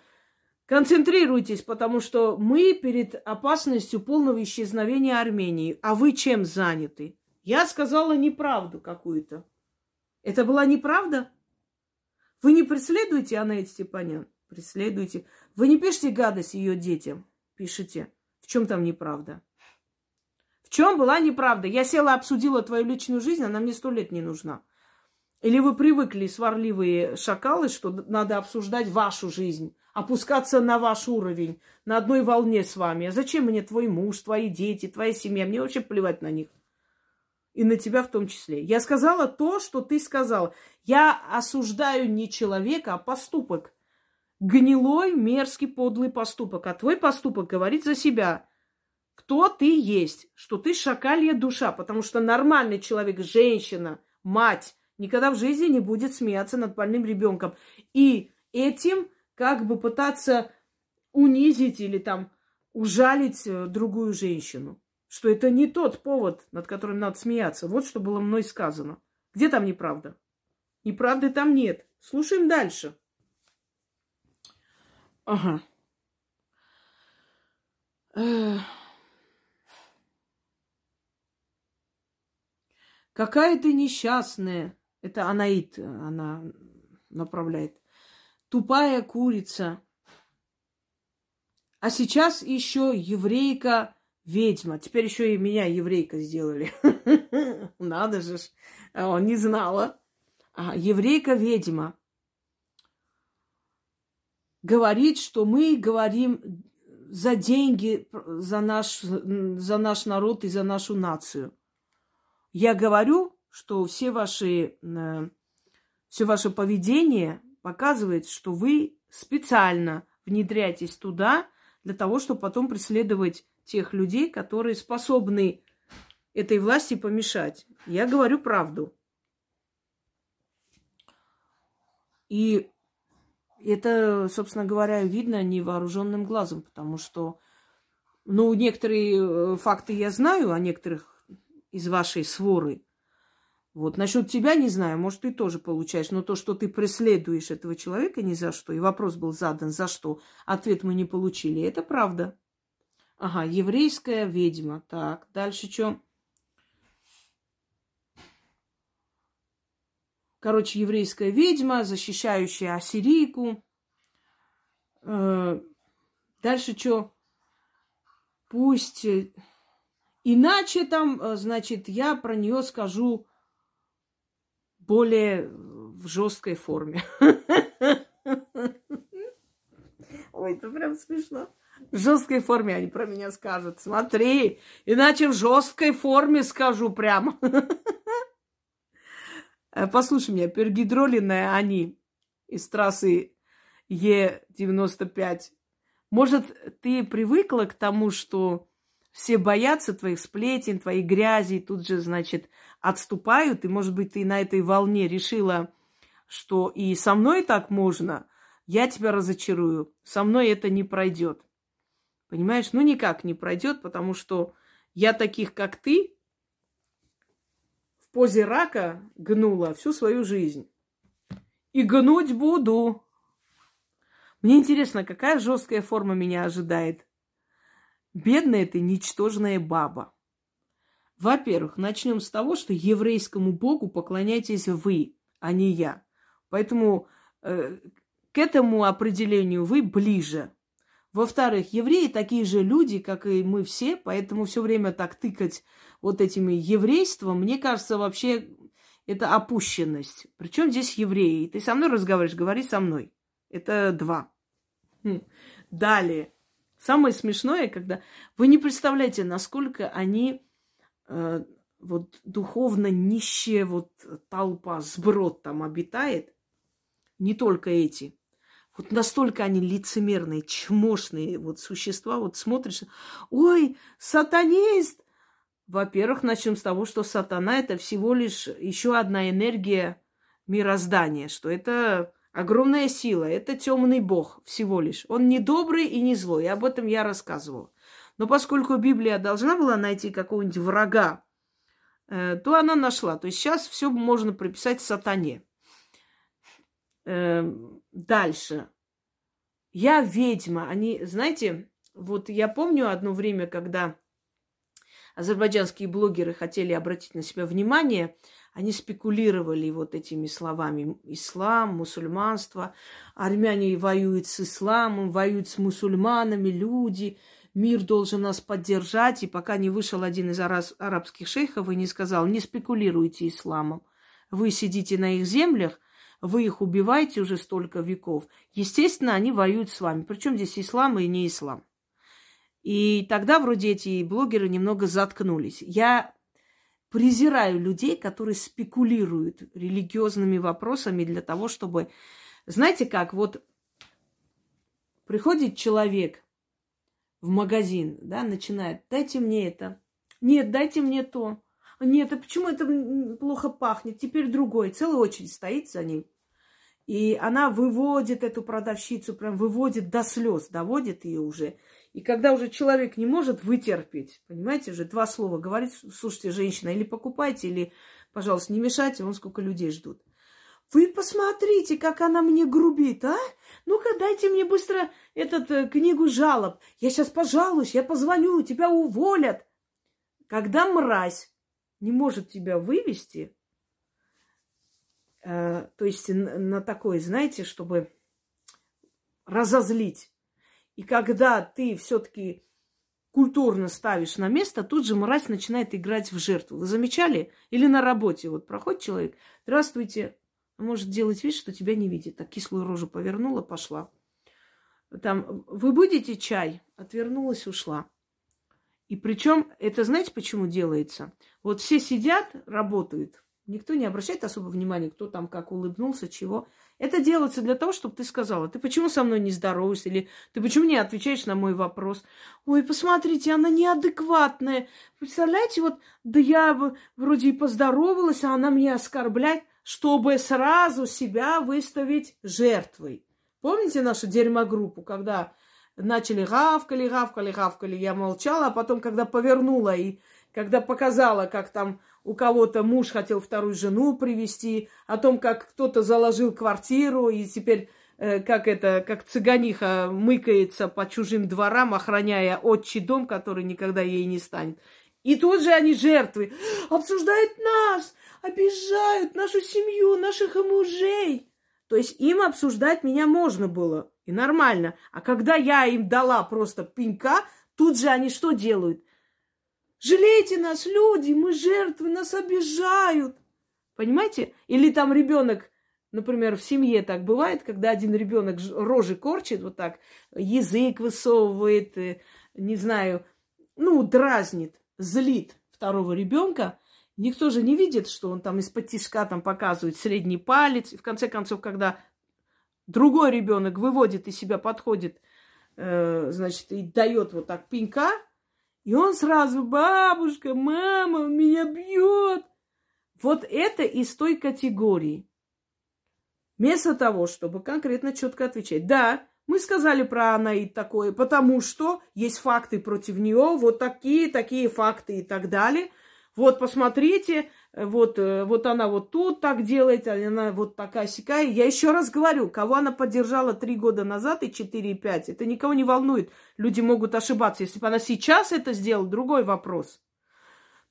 концентрируйтесь, потому что мы перед опасностью полного исчезновения Армении. А вы чем заняты? Я сказала неправду какую-то. Это была неправда? Вы не преследуете Анаит Степанян? Преследуете. Вы не пишете гадость ее детям? Пишите. В чем там неправда? В чем была неправда? Я села, обсудила твою личную жизнь, она мне сто лет не нужна. Или вы привыкли, сварливые шакалы, что надо обсуждать вашу жизнь, опускаться на ваш уровень, на одной волне с вами. А зачем мне твой муж, твои дети, твоя семья? Мне вообще плевать на них. И на тебя в том числе. Я сказала то, что ты сказал. Я осуждаю не человека, а поступок. Гнилой, мерзкий, подлый поступок. А твой поступок говорит за себя кто ты есть, что ты шакалья душа, потому что нормальный человек, женщина, мать, никогда в жизни не будет смеяться над больным ребенком. И этим как бы пытаться унизить или там ужалить э, другую женщину. Что это не тот повод, над которым надо смеяться. Вот что было мной сказано. Где там неправда? Неправды там нет. Слушаем дальше. Ага. Эх. Какая ты несчастная. Это Анаит, она направляет. Тупая курица. А сейчас еще еврейка ведьма. Теперь еще и меня еврейка сделали. Надо же. Он не знала. А, еврейка ведьма. Говорит, что мы говорим за деньги, за наш, за наш народ и за нашу нацию. Я говорю, что все ваши, э, все ваше поведение показывает, что вы специально внедряетесь туда для того, чтобы потом преследовать тех людей, которые способны этой власти помешать. Я говорю правду. И это, собственно говоря, видно невооруженным глазом, потому что, ну, некоторые э, факты я знаю, а некоторых из вашей своры. Вот. Насчет тебя не знаю, может, ты тоже получаешь, но то, что ты преследуешь этого человека ни за что, и вопрос был задан, за что, ответ мы не получили, это правда. Ага, еврейская ведьма. Так, дальше что? Короче, еврейская ведьма, защищающая ассирийку. Э, дальше что? Пусть Иначе там, э, значит, я про нее скажу более в жесткой форме. Ой, это прям смешно. В жесткой форме они про меня скажут. Смотри, иначе в жесткой форме скажу прямо. Э, послушай меня, пергидролиная они из трассы Е95. Может, ты привыкла к тому, что все боятся твоих сплетен, твоей грязи, тут же, значит, отступают. И, может быть, ты на этой волне решила, что и со мной так можно, я тебя разочарую. Со мной это не пройдет. Понимаешь? Ну, никак не пройдет, потому что я таких, как ты, в позе рака гнула всю свою жизнь. И гнуть буду. Мне интересно, какая жесткая форма меня ожидает. Бедная ты ничтожная баба. Во-первых, начнем с того, что еврейскому богу поклоняетесь вы, а не я. Поэтому э, к этому определению вы ближе. Во-вторых, евреи такие же люди, как и мы все, поэтому все время так тыкать вот этими еврейством, мне кажется, вообще это опущенность. Причем здесь евреи? Ты со мной разговариваешь, говори со мной. Это два. Хм. Далее. Самое смешное, когда вы не представляете, насколько они э, вот духовно нищая вот толпа, сброд там обитает. Не только эти. Вот настолько они лицемерные, чмошные вот существа. Вот смотришь, ой, сатанист! Во-первых, начнем с того, что сатана это всего лишь еще одна энергия мироздания, что это огромная сила, это темный бог всего лишь. Он не добрый и не злой, об этом я рассказывала. Но поскольку Библия должна была найти какого-нибудь врага, э, то она нашла. То есть сейчас все можно приписать сатане. Эм, дальше. Я ведьма. Они, знаете, вот я помню одно время, когда азербайджанские блогеры хотели обратить на себя внимание, они спекулировали вот этими словами. Ислам, мусульманство, армяне воюют с исламом, воюют с мусульманами, люди, мир должен нас поддержать. И пока не вышел один из арабских шейхов и не сказал, не спекулируйте исламом. Вы сидите на их землях, вы их убиваете уже столько веков. Естественно, они воюют с вами. Причем здесь ислам и не ислам. И тогда вроде эти блогеры немного заткнулись. Я презираю людей, которые спекулируют религиозными вопросами для того, чтобы... Знаете как, вот приходит человек в магазин, да, начинает, дайте мне это, нет, дайте мне то, нет, а почему это плохо пахнет? Теперь другой. Целая очередь стоит за ним. И она выводит эту продавщицу, прям выводит до слез, доводит ее уже. И когда уже человек не может вытерпеть, понимаете, уже два слова говорит, слушайте, женщина, или покупайте, или, пожалуйста, не мешайте, вон сколько людей ждут. Вы посмотрите, как она мне грубит, а? Ну-ка, дайте мне быстро этот э, книгу жалоб. Я сейчас пожалуюсь, я позвоню, тебя уволят. Когда мразь не может тебя вывести, э, то есть на, на такое, знаете, чтобы разозлить. И когда ты все-таки культурно ставишь на место, тут же мразь начинает играть в жертву. Вы замечали? Или на работе вот проходит человек, здравствуйте, может делать вид, что тебя не видит. Так кислую рожу повернула, пошла. Там, вы будете чай? Отвернулась, ушла. И причем, это знаете, почему делается? Вот все сидят, работают. Никто не обращает особо внимания, кто там как улыбнулся, чего. Это делается для того, чтобы ты сказала, ты почему со мной не здороваешься, или ты почему не отвечаешь на мой вопрос. Ой, посмотрите, она неадекватная. Представляете, вот, да я вроде и поздоровалась, а она меня оскорбляет, чтобы сразу себя выставить жертвой. Помните нашу дерьмогруппу, когда начали гавкали, гавкали, гавкали, я молчала, а потом, когда повернула и когда показала, как там у кого-то муж хотел вторую жену привести, о том, как кто-то заложил квартиру, и теперь э, как это, как цыганиха мыкается по чужим дворам, охраняя отчий дом, который никогда ей не станет. И тут же они жертвы. Обсуждают нас, обижают нашу семью, наших мужей. То есть им обсуждать меня можно было. И нормально. А когда я им дала просто пенька, тут же они что делают? Жалейте нас, люди, мы жертвы, нас обижают. Понимаете? Или там ребенок, например, в семье так бывает, когда один ребенок рожи корчит, вот так, язык высовывает, э, не знаю, ну, дразнит, злит второго ребенка, Никто же не видит, что он там из-под тишка там показывает средний палец. И в конце концов, когда другой ребенок выводит из себя, подходит, э, значит, и дает вот так пенька, и он сразу, бабушка, мама, меня бьет. Вот это из той категории. Вместо того, чтобы конкретно четко отвечать. Да, мы сказали про Анаид такое, потому что есть факты против нее, вот такие, такие факты и так далее – вот, посмотрите, вот, э, вот она вот тут так делает, а она вот такая сякая. Я еще раз говорю, кого она поддержала три года назад и четыре и пять, это никого не волнует. Люди могут ошибаться. Если бы она сейчас это сделала, другой вопрос.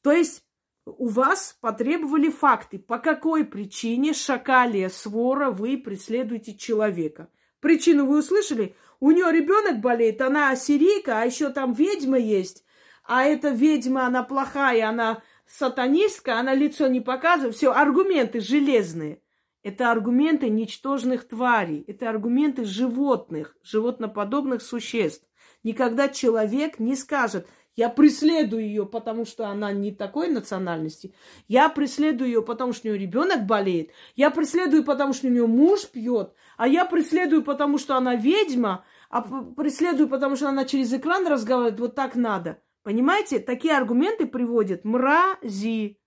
То есть у вас потребовали факты, по какой причине шакалия свора вы преследуете человека. Причину вы услышали? У нее ребенок болеет, она ассирийка, а еще там ведьма есть. А эта ведьма, она плохая, она сатанистка, она лицо не показывает. Все, аргументы железные. Это аргументы ничтожных тварей. Это аргументы животных, животноподобных существ. Никогда человек не скажет, я преследую ее, потому что она не такой национальности. Я преследую ее, потому что у нее ребенок болеет. Я преследую, потому что у нее муж пьет. А я преследую, потому что она ведьма. А преследую, потому что она через экран разговаривает. Вот так надо. Понимаете? Такие аргументы приводят мрази.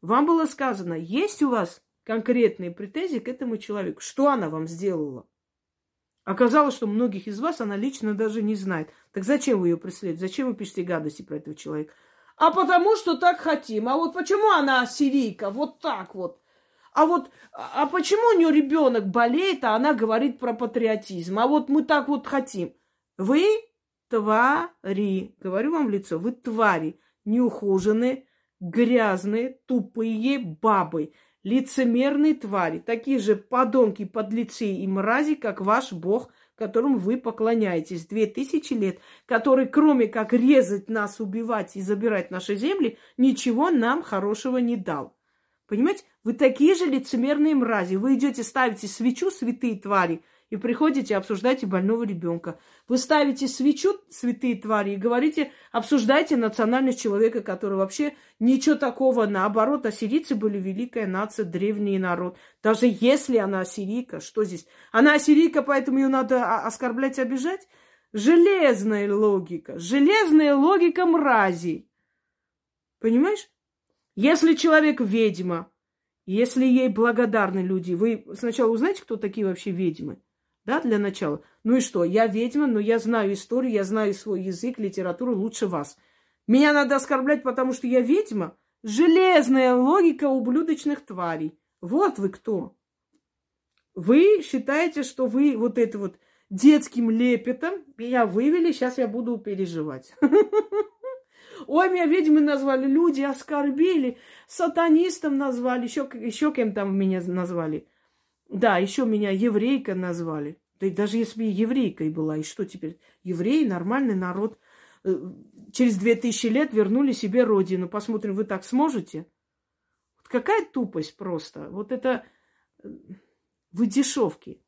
Вам было сказано, есть у вас конкретные претензии к этому человеку. Что она вам сделала? Оказалось, что многих из вас она лично даже не знает. Так зачем вы ее преследуете? Зачем вы пишете гадости про этого человека? А потому что так хотим. А вот почему она сирийка? Вот так вот. А вот, а почему у нее ребенок болеет, а она говорит про патриотизм? А вот мы так вот хотим. Вы твари, говорю вам в лицо, вы твари, неухоженные, грязные, тупые бабы лицемерные твари, такие же подонки, подлецы и мрази, как ваш бог, которому вы поклоняетесь две тысячи лет, который, кроме как резать нас, убивать и забирать наши земли, ничего нам хорошего не дал. Понимаете? Вы такие же лицемерные мрази. Вы идете, ставите свечу, святые твари – и приходите, обсуждаете больного ребенка. Вы ставите свечу, святые твари, и говорите, обсуждайте национальность человека, который вообще ничего такого, наоборот, ассирийцы были великая нация, древний народ. Даже если она ассирийка, что здесь? Она ассирийка, поэтому ее надо оскорблять, обижать? Железная логика, железная логика мрази. Понимаешь? Если человек ведьма, если ей благодарны люди, вы сначала узнаете, кто такие вообще ведьмы да, для начала. Ну и что, я ведьма, но я знаю историю, я знаю свой язык, литературу лучше вас. Меня надо оскорблять, потому что я ведьма? Железная логика ублюдочных тварей. Вот вы кто. Вы считаете, что вы вот это вот детским лепетом меня вывели, сейчас я буду переживать. Ой, меня ведьмы назвали, люди оскорбили, сатанистом назвали, еще, кем там меня назвали. Да, еще меня еврейка назвали. Да и даже если бы еврейкой была, и что теперь? Евреи, нормальный народ, э, через две тысячи лет вернули себе родину. Посмотрим, вы так сможете? Вот какая тупость просто. Вот это... Э, вы дешевки,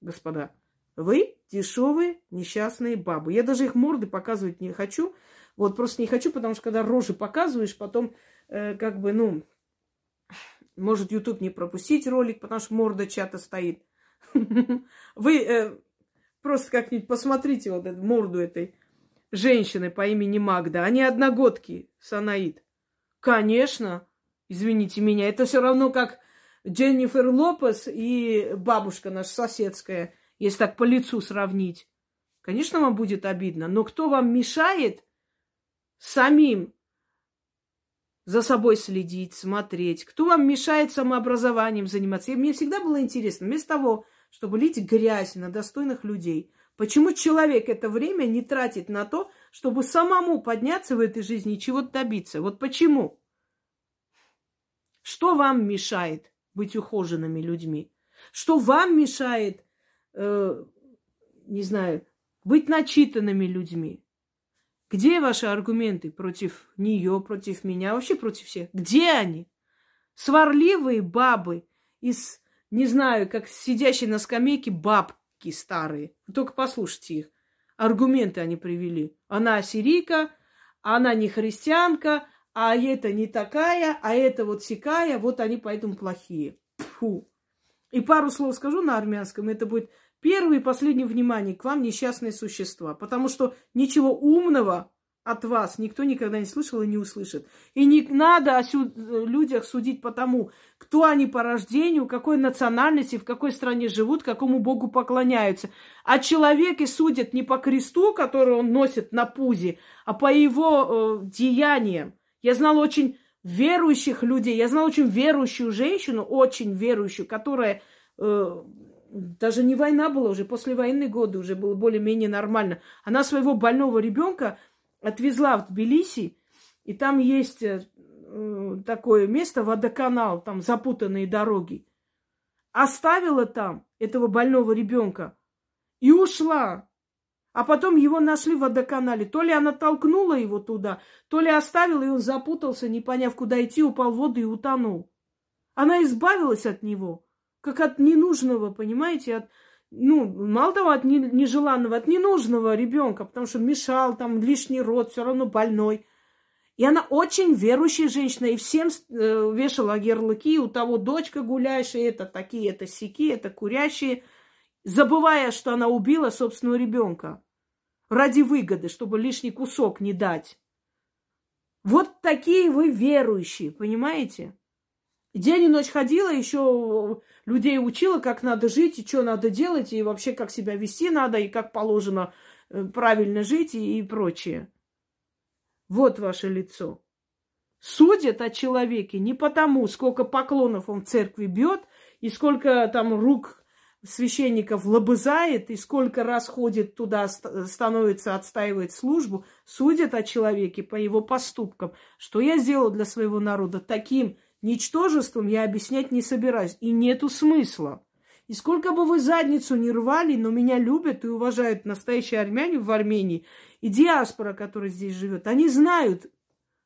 господа. Вы дешевые несчастные бабы. Я даже их морды показывать не хочу. Вот просто не хочу, потому что когда рожи показываешь, потом э, как бы, ну, может, YouTube не пропустить ролик, потому что морда чата стоит. Вы э, просто как-нибудь посмотрите вот эту морду этой женщины по имени Магда. Они одногодки, Санаид. Конечно, извините меня, это все равно как Дженнифер Лопес и бабушка наша соседская, если так по лицу сравнить. Конечно, вам будет обидно, но кто вам мешает самим за собой следить, смотреть. Кто вам мешает самообразованием заниматься? И мне всегда было интересно, вместо того, чтобы лить грязь на достойных людей, почему человек это время не тратит на то, чтобы самому подняться в этой жизни и чего-то добиться? Вот почему? Что вам мешает быть ухоженными людьми? Что вам мешает, э, не знаю, быть начитанными людьми? Где ваши аргументы против нее, против меня, вообще против всех? Где они? Сварливые бабы из, не знаю, как сидящие на скамейке бабки старые. Вы только послушайте их. Аргументы они привели. Она сирийка, она не христианка, а это не такая, а это вот сякая, вот они поэтому плохие. Фу. И пару слов скажу на армянском, это будет Первое и последнее внимание к вам несчастные существа, потому что ничего умного от вас никто никогда не слышал и не услышит. И не надо о сю- людях судить по тому, кто они по рождению, какой национальности, в какой стране живут, какому богу поклоняются. А человеке судят не по кресту, который он носит на пузе, а по его э, деяниям. Я знала очень верующих людей, я знала очень верующую женщину, очень верующую, которая э, даже не война была уже, после военные годы уже было более-менее нормально. Она своего больного ребенка отвезла в Тбилиси, и там есть э, такое место, водоканал, там запутанные дороги. Оставила там этого больного ребенка и ушла. А потом его нашли в водоканале. То ли она толкнула его туда, то ли оставила, и он запутался, не поняв, куда идти, упал в воду и утонул. Она избавилась от него как от ненужного, понимаете, от ну, мало того, от нежеланного, от ненужного ребенка, потому что мешал, там лишний род, все равно больной. И она очень верующая женщина, и всем э, вешала ярлыки, у того дочка гуляющая, это такие, это сики, это курящие, забывая, что она убила собственного ребенка ради выгоды, чтобы лишний кусок не дать. Вот такие вы верующие, понимаете? День и ночь ходила, еще людей учила, как надо жить, и что надо делать, и вообще как себя вести надо, и как положено э, правильно жить, и, и прочее. Вот ваше лицо. Судят о человеке не потому, сколько поклонов он в церкви бьет, и сколько там рук священников лобызает, и сколько раз ходит туда, становится, отстаивает службу, судят о человеке по его поступкам. Что я сделал для своего народа таким ничтожеством, я объяснять не собираюсь. И нету смысла. И сколько бы вы задницу не рвали, но меня любят и уважают настоящие армяне в Армении и диаспора, которая здесь живет. Они знают,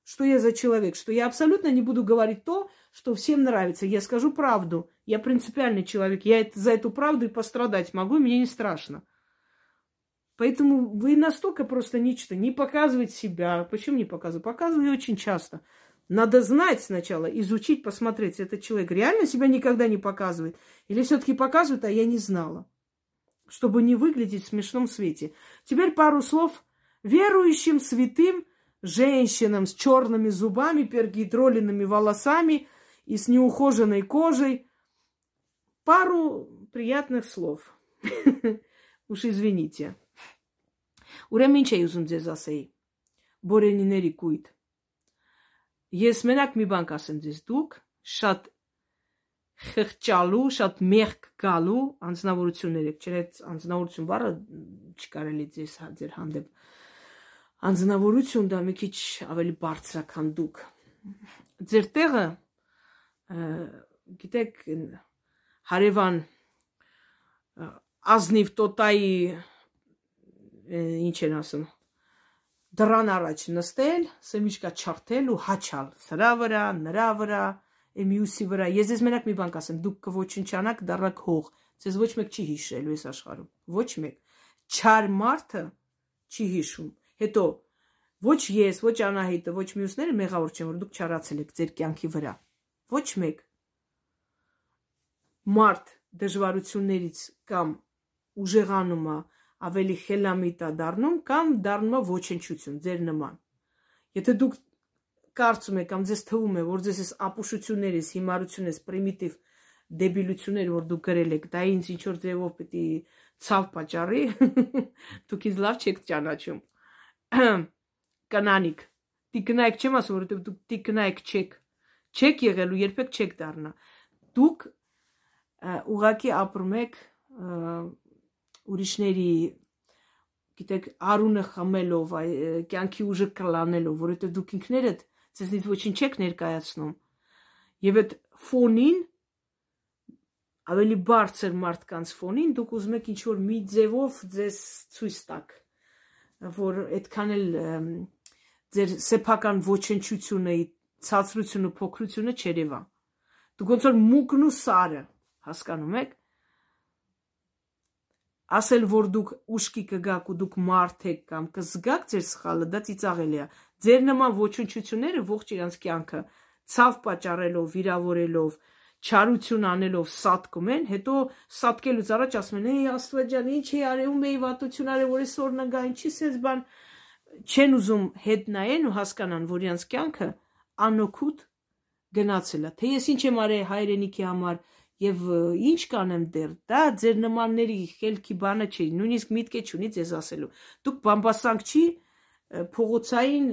что я за человек, что я абсолютно не буду говорить то, что всем нравится. Я скажу правду. Я принципиальный человек. Я за эту правду и пострадать могу, мне не страшно. Поэтому вы настолько просто нечто. Не показывать себя. Почему не показываю? Показываю очень часто. Надо знать сначала, изучить, посмотреть, этот человек реально себя никогда не показывает. Или все-таки показывает, а я не знала. Чтобы не выглядеть в смешном свете. Теперь пару слов верующим, святым, женщинам с черными зубами, пергидроленными волосами и с неухоженной кожей. Пару приятных слов. Уж извините. Ура минча юзунзе засей. Боре не нарекует. Ես մենակ մի բան կասեմ ձեզ դուք շատ խղճալու, շատ մեղք գալու անձնավորություններ եք, չնայած անձնավորություն բառը չկարելի ձեզ ձեր հանդեպ անձնավորություն դա մի քիչ ավելի բարձր է, քան դուք։ Ձեր տեղը գիտեք հարևան ազնիվ տոտայի ինչ են ասում դրան առաջ նստել, սեմիչկա չարթել ու հաչալ սրա վրա, նրա վրա, մյուսի վրա։ Ես ես մենակ մի բան կասեմ, դուք կոչնչանաք դարակ հող։ Ձեզ ոչ մեկ չի հիշելու այս աշխարհում։ Ոչ մեկ։ Չար մարդը չի հիշում։ Հետո ոչ ես, ոչ Անահիտը, ոչ մյուսները մեղավոր չեն, որ դուք չարացել եք ձեր կյանքի վրա։ Ոչ մեկ։ Մարդ դժվարություններից կամ ուժեղանում է, ավելի խելամիտ է դառնում կամ դառնում է ոչնչություն ձեր նման։ Եթե դուք կարծում եք կամ ձեզ թվում է, որ ձեզ այս ապուշություններից, հիմարությունից, պրիմիտիվ դեբիլություններ, որ դուք գրել եք, դա ինձ ինչ որ ձևով պիտի ցավ պատճառի, դուք ինձ լավ չեք ճանաչում։ Կանանիկ։ Տիկնայք չեմ ասում, որովհետև դուք տիկնայք չեք։ Չեք եղել ու երբեք չեք դառնա։ Դուք ուղակի ապրում եք ուրիշների գիտեք արունը խմելով, կյանքի ուժը կլանելով, որովհետև դուք ինքներդ ձեզնից ոչինչ չեք ներկայացնում։ Եվ այդ ֆոնին ավելի բարձր մարդկանց ֆոնին դուք ուզում եք ինչ որ մի ձևով ձեզ ցույց տաք, որ այդքան էլ ձեր սեփական ոչնչությունը, ցածրությունը, փոքրությունը չերևա։ Դուք ոնց որ մուկն ու սարը, հասկանում եք, ասել որ դուք ուշքի կգաք ու դուք մարդ եք կամ կզգաք ձեր սխալը, դա ծիծաղելի է։ Ձեր նման ոչնչությունները ողջ իրանց կյանքը ցավ պատճառելով, վիրավորելով, չարություն անելով սատկում են, հետո սատկելուց առաջ ասում են՝ «Էй Աստված ջան, ինչ է արեում էի վատություն արել, որ այսօր նգա, ինչի sense բան» չեն ուզում հետ նայեն ու հասկանան, որ իրանց կյանքը անօքուտ գնացել է։ Թե ես ինչ եմ արել հայրենիքի համար, Եվ ինչ կանեմ դեռ, դա ձեր նմանների խելքի բանը չի, նույնիսկ միտք է չունի ձեզ ասելու։ Դուք բամբասանք չի փողոցային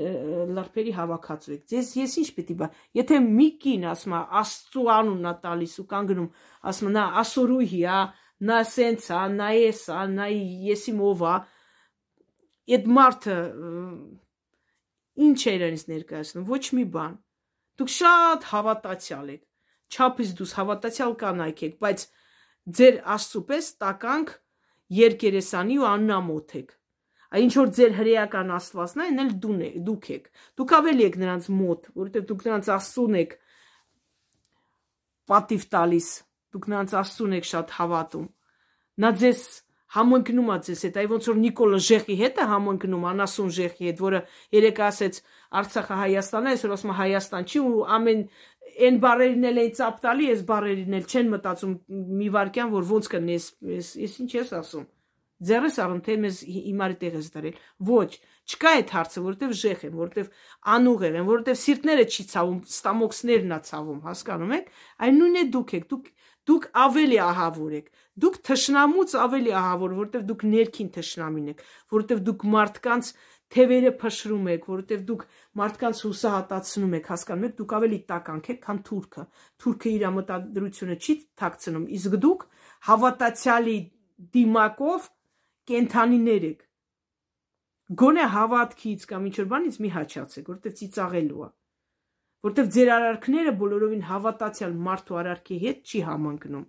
լարբերի հավաքածու եք։ Ձեզ ես ինչ պիտի բա։ Եթե մի կին ասում է Աստծո անունն է տալիս ու կանգնում, ասում նա ասորուհի է, նա սենց է, նա էս է, նա եսի մով է։ Այդ մարդը ինչ է իրենից ներկայացնում, ոչ մի բան։ Դուք շատ հավատացյալ եք չափից դուս հավատացյալ կանայք եք, բայց ձեր Աստծո պես տականք երկերեսանի ու աննամոթ եք։ Այ ինչ որ ձեր հրեական Աստվածն է, այնել դուն է, դուք եք։ Դուք ավելի եք նրանց մոտ, որովհետև դուք նրանց Աստծուն եք պատիվ տալիս։ Դուք նրանց Աստծուն եք շատ հավատում։ նա ձեզ համընկնում է ձեզ հետ, այ ոնց որ Նիկոլը Ժեխի հետ է համընկնում, անասուն Ժեխի հետ, որը երեք ասեց Արցախը Հայաստանն է, այսօր ասում Հայաստան չի ու ամեն այն բարերին էլ այն ծապ տալի, այս բարերին էլ չեն մտածում մի վարքյան, որ ոնց կնի, ես ես ինչ ես ասում։ Ձերս առում թե մեզ հիմարի տեղ ես դրել։ Ոչ, չկա այդ հարցը, որովհետև ժեխ են, որովհետև անուղեր են, որովհետև սիրտները չի ցավում, ստամոքսներն է ցավում, հասկանում եք։ Այն նույնն է դուք եք, դուք դուք ավելի ահավոր եք։ Դուք թշնամուց ավելի ահավոր, որովհետև դուք ներքին թշնամին եք, որովհետև դուք մարդկանց թևերը փշրում եք, որովհետև դուք մարդկանց հուսահատացնում եք, հասկանում եք, դուք ավելի տականք եք, քան թուրքը։ Թուրքը իր մտադրությունը չի թաքցնում, իսկ դուք հավատացյալի դիմակով կենթանիներ եք։ Գոնե հավատքից կամ ինչ որ բանից մի հաչացեք, որովհետև ծիծաղելու է որտեվ ձեր արարքները բոլորովին հավատացյալ մարդու արարքի հետ չի համընկնում։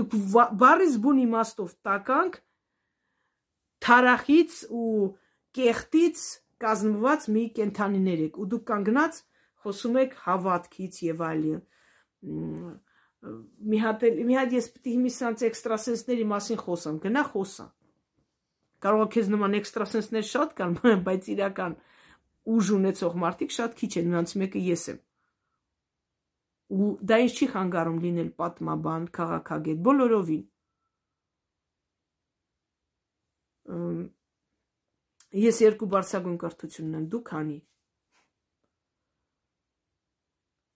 Դուք բարիս բուն իմաստով տականք թարախից ու կեղտից կազմված մի կենթանիներ եք ու դուք կանգնած խոսում եք հավատքից եւ այլն մի հատ մի հատ ես է հիմի սանց էքստրասենսների մասին խոսամ գնա խոսա կարող է քեզ նման էքստրասենսներ շատ կան բայց իրական ուժ ունեցող մարդիկ շատ քիչ են, նրանց մեկը ես եմ։ Ու դա ինձ չի խանգարում լինել պատմաբան, քաղաքագետ, բոլորովին։ Ես երկու բարձագույն կրթություն ունեմ, դու քանի։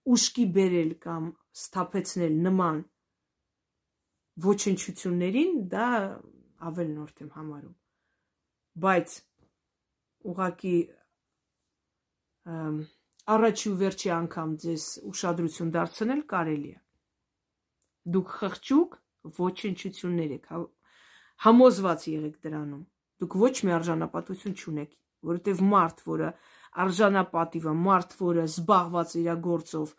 Ուշքի բերել կամ սթափեցնել նման ոչնչություններին դա ավել նորդ եմ համարում։ Բայց ուղակի առաջի ու վերջի անգամ ձեզ ուշադրություն դարձնել կարելի է։ Դուք խղճուկ ոչնչություններ եք, հա, համոզված եղեք դրանում։ Դուք ոչ մի արժանապատվություն չունեք, որովհետև մարդ, որը արժանապատիվ է, մարդ, որը զբաղված իր գործով,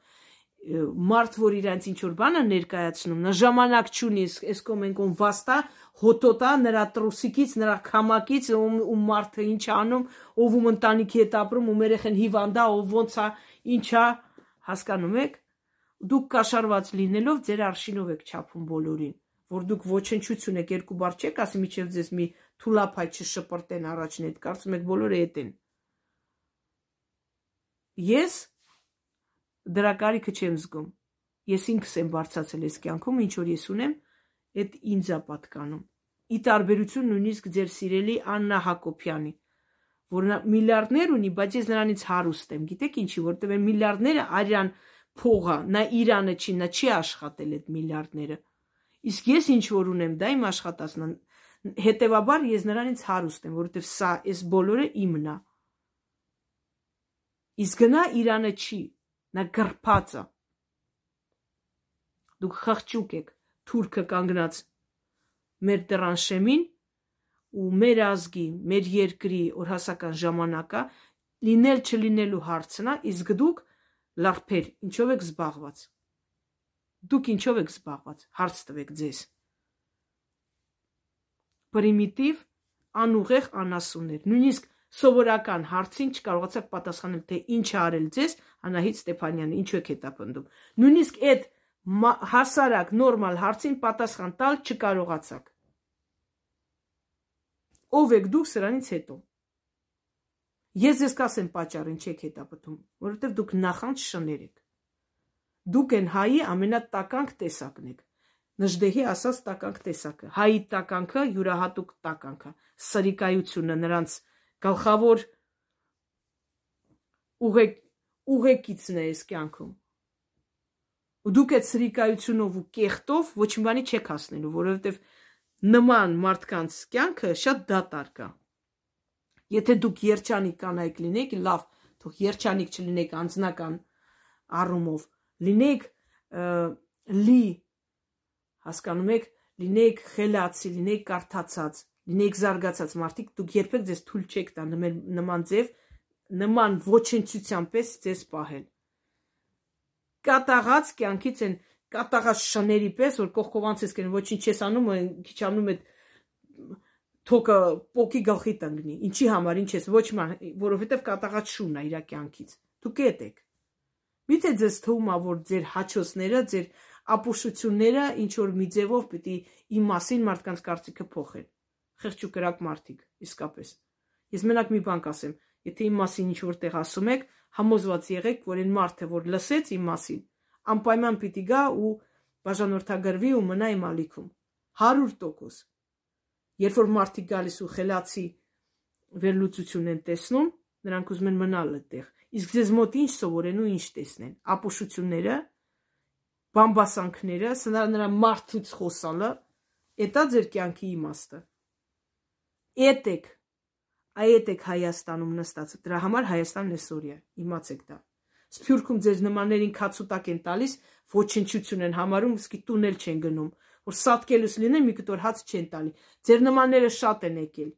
մարդ, որ իրանց ինչ որ բանը ներկայացնում, նա ժամանակ չունի, այս կոմենկոն վաստա, հոտոտա նրա տրուսիկից, նրա քամակից, ում, ում մարդը ինչ անում, ով ում ընտանիքի հետ ապրում, ում երեխեն հիվանդա, ով ոնց է, ինչա, հասկանում եք։ Դուք կաշարված լինելով ձեր արշինով եք չափում բոլորին, որ դուք ոչնչություն եք, երկու բառ չեք ասի, միջև ձեզ մի թուլափայ չշպրտեն առաջին հետ, կարծում եք բոլորը հետ են։ Ես դրա կարիքը չեմ զգում։ Ես ինքս եմ բարձացել այս կյանքում, ինչ որ ես ունեմ, այդ ինձ է պատկանում։ Ի տարբերություն նույնիսկ ձեր սիրելի Աննա Հակոբյանի, որ միլիարդներ ունի, բայց ես նրանից հարուստ եմ։ Գիտեք ինչի, որտեղ այն միլիարդները արյան փողա, նա Իրանը չի, նա չի աշխատել այդ միլիարդները։ Իսկ ես ինչ որ ունեմ, դա իմ աշխատածն է։ Հետևաբար ես նրանից հարուստ եմ, որովհետև սա այս բոլորը իմն է։ Իսկ գնա Իրանը չի, Նա գրփած է։ Դուք խղճուկ եք, թուրքը կանգնած մեր տրանշեմին ու մեր ազգի, մեր երկրի օրհասական ժամանակա լինել չլինելու հարցնա, իսկ դուք լարփեր, ինչով եք զբաղված։ Դուք ինչով եք զբաղված։ Հարց տվեք ձեզ։ Պրիմիտիվ անուղեղ անասուններ։ Նույնիսկ սովորական հարցին չկարողացաք պատասխանել, թե ինչ է արել ձեզ Անահիտ Ստեփանյանը, ինչու եք հետապնդում։ Նույնիսկ այդ հասարակ նորմալ հարցին պատասխան տալ չկարողացաք։ Ով եք դուք սրանից հետո։ Ես ես կասեմ պատճառին չեք հետապնդում, որովհետև դուք նախանց շներ եք։ Դուք են հայի ամենատականք տեսակն եք։ Նժդեհի ասած տականք տեսակը։ Հայի տականքը յուրահատուկ տականքը։ Սրիկայությունը նրանց գլխավոր ուղեկ ուղեկիցն է այս կյանքում։ Ու դուք այդ սրիկայությունով ու կեղտով ոչ մի բանի չեք հասնելու, որովհետև նման մարդկանց կյանքը շատ դատարկ է։ Եթե դուք երջանիկ կանայք լինեք, լավ, թող երջանիկ չլինեք անձնական առումով, լինեք լի, հասկանում եք, լինեք խելացի, լինեք կարդացած, լինեք զարգացած մարդիկ, դուք երբեք ձեզ թույլ չեք տա նման ձև նման ոչնչության պես ձեզ պահել։ Կատաղած կյանքից են կատաղած շների պես, որ կողքովանց ես կեն ոչինչ չես անում, քիչ անում այդ թոկը պոկի գլխի տնգնի։ Ինչի համար, ինչ ես, ոչ ման, որովհետև կատաղած շունն է իր կյանքից։ Դուք ետ եք։ Միթե ձեզ թվում է, որ ձեր հաչոսները, ձեր ապուշությունները ինչ որ մի ձևով պիտի իմ մասին մարդկանց կարծիքը փոխեն։ Խեղճ ու կրակ մարդիկ, իսկապես։ Ես մենակ մի բան կասեմ, եթե իմ մասին ինչ որտեղ ասում եք, համոզված եղեք, որ այն մարդը, որ լսեց իմ մասին, անպայման պիտի գա ու բաժանորդագրվի ու մնա իմ ալիքում։ 100%։ Երբ որ մարդիկ գալիս ու խելացի վերլուծություն են տեսնում, նրանք ուզում են մնալ այդտեղ։ Իսկ ձեզ մոտ ինչ սովորեն ու ինչ տեսնեն։ Ապուշությունները, բամբասանքները, սնա նրա մարդուց խոսալը, էտա ձեր կյանքի իմաստը։ Էտեք, այետեք Հայաստանում նստած, դրա համար Հայաստանն է Սորիա, իմացեք դա։ Սփյուռքում ձեր նմաններին քացուտակ են տալիս, ոչնչություն են համարում, իսկի տունել չեն գնում, որ սատկելուս լինեն մի կտոր հաց չեն տալի։ Ձեր նմանները շատ են եկել։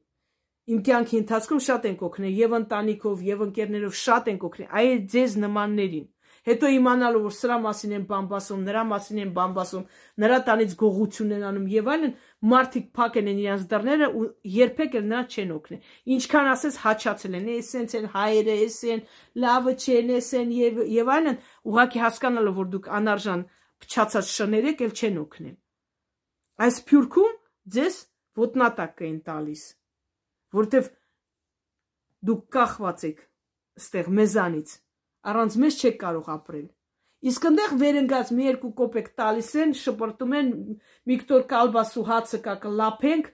Իմ կյանքի ընթացքում շատ են կօգնել եւ ընտանիքով եւ ընկերներով շատ են կօգնել։ Այ ձեզ նմաններին Հետո իմանալու որ սրա մասին են բամբասում, նրա մասին են բամբասում, նրա տանից գողություն են անում եւ այլն, մարդիկ փակեն են իրենց դռները ու երբեք էլ նրան չեն օգնի։ Ինչքան ասես հաչացել են, էսենց են հայերը, էսեն, լավը չեն, էսեն եւ եւ այլն, ուղակի հասկանալով որ դուք անարժան փչացած շներ եք, էլ չեն օգնել։ Այս փյուրքում ձեզ ոտնատակ կային տալիս, որտեվ դուք կախված եք ստեղ մեզանից Առանց մեզ չեք կարող ապրել։ Իսկ այնտեղ վերընկած մի երկու կոպեկ տալիս են, շպրտում են Վիկտոր Կալբասու հացը կա կլափենք,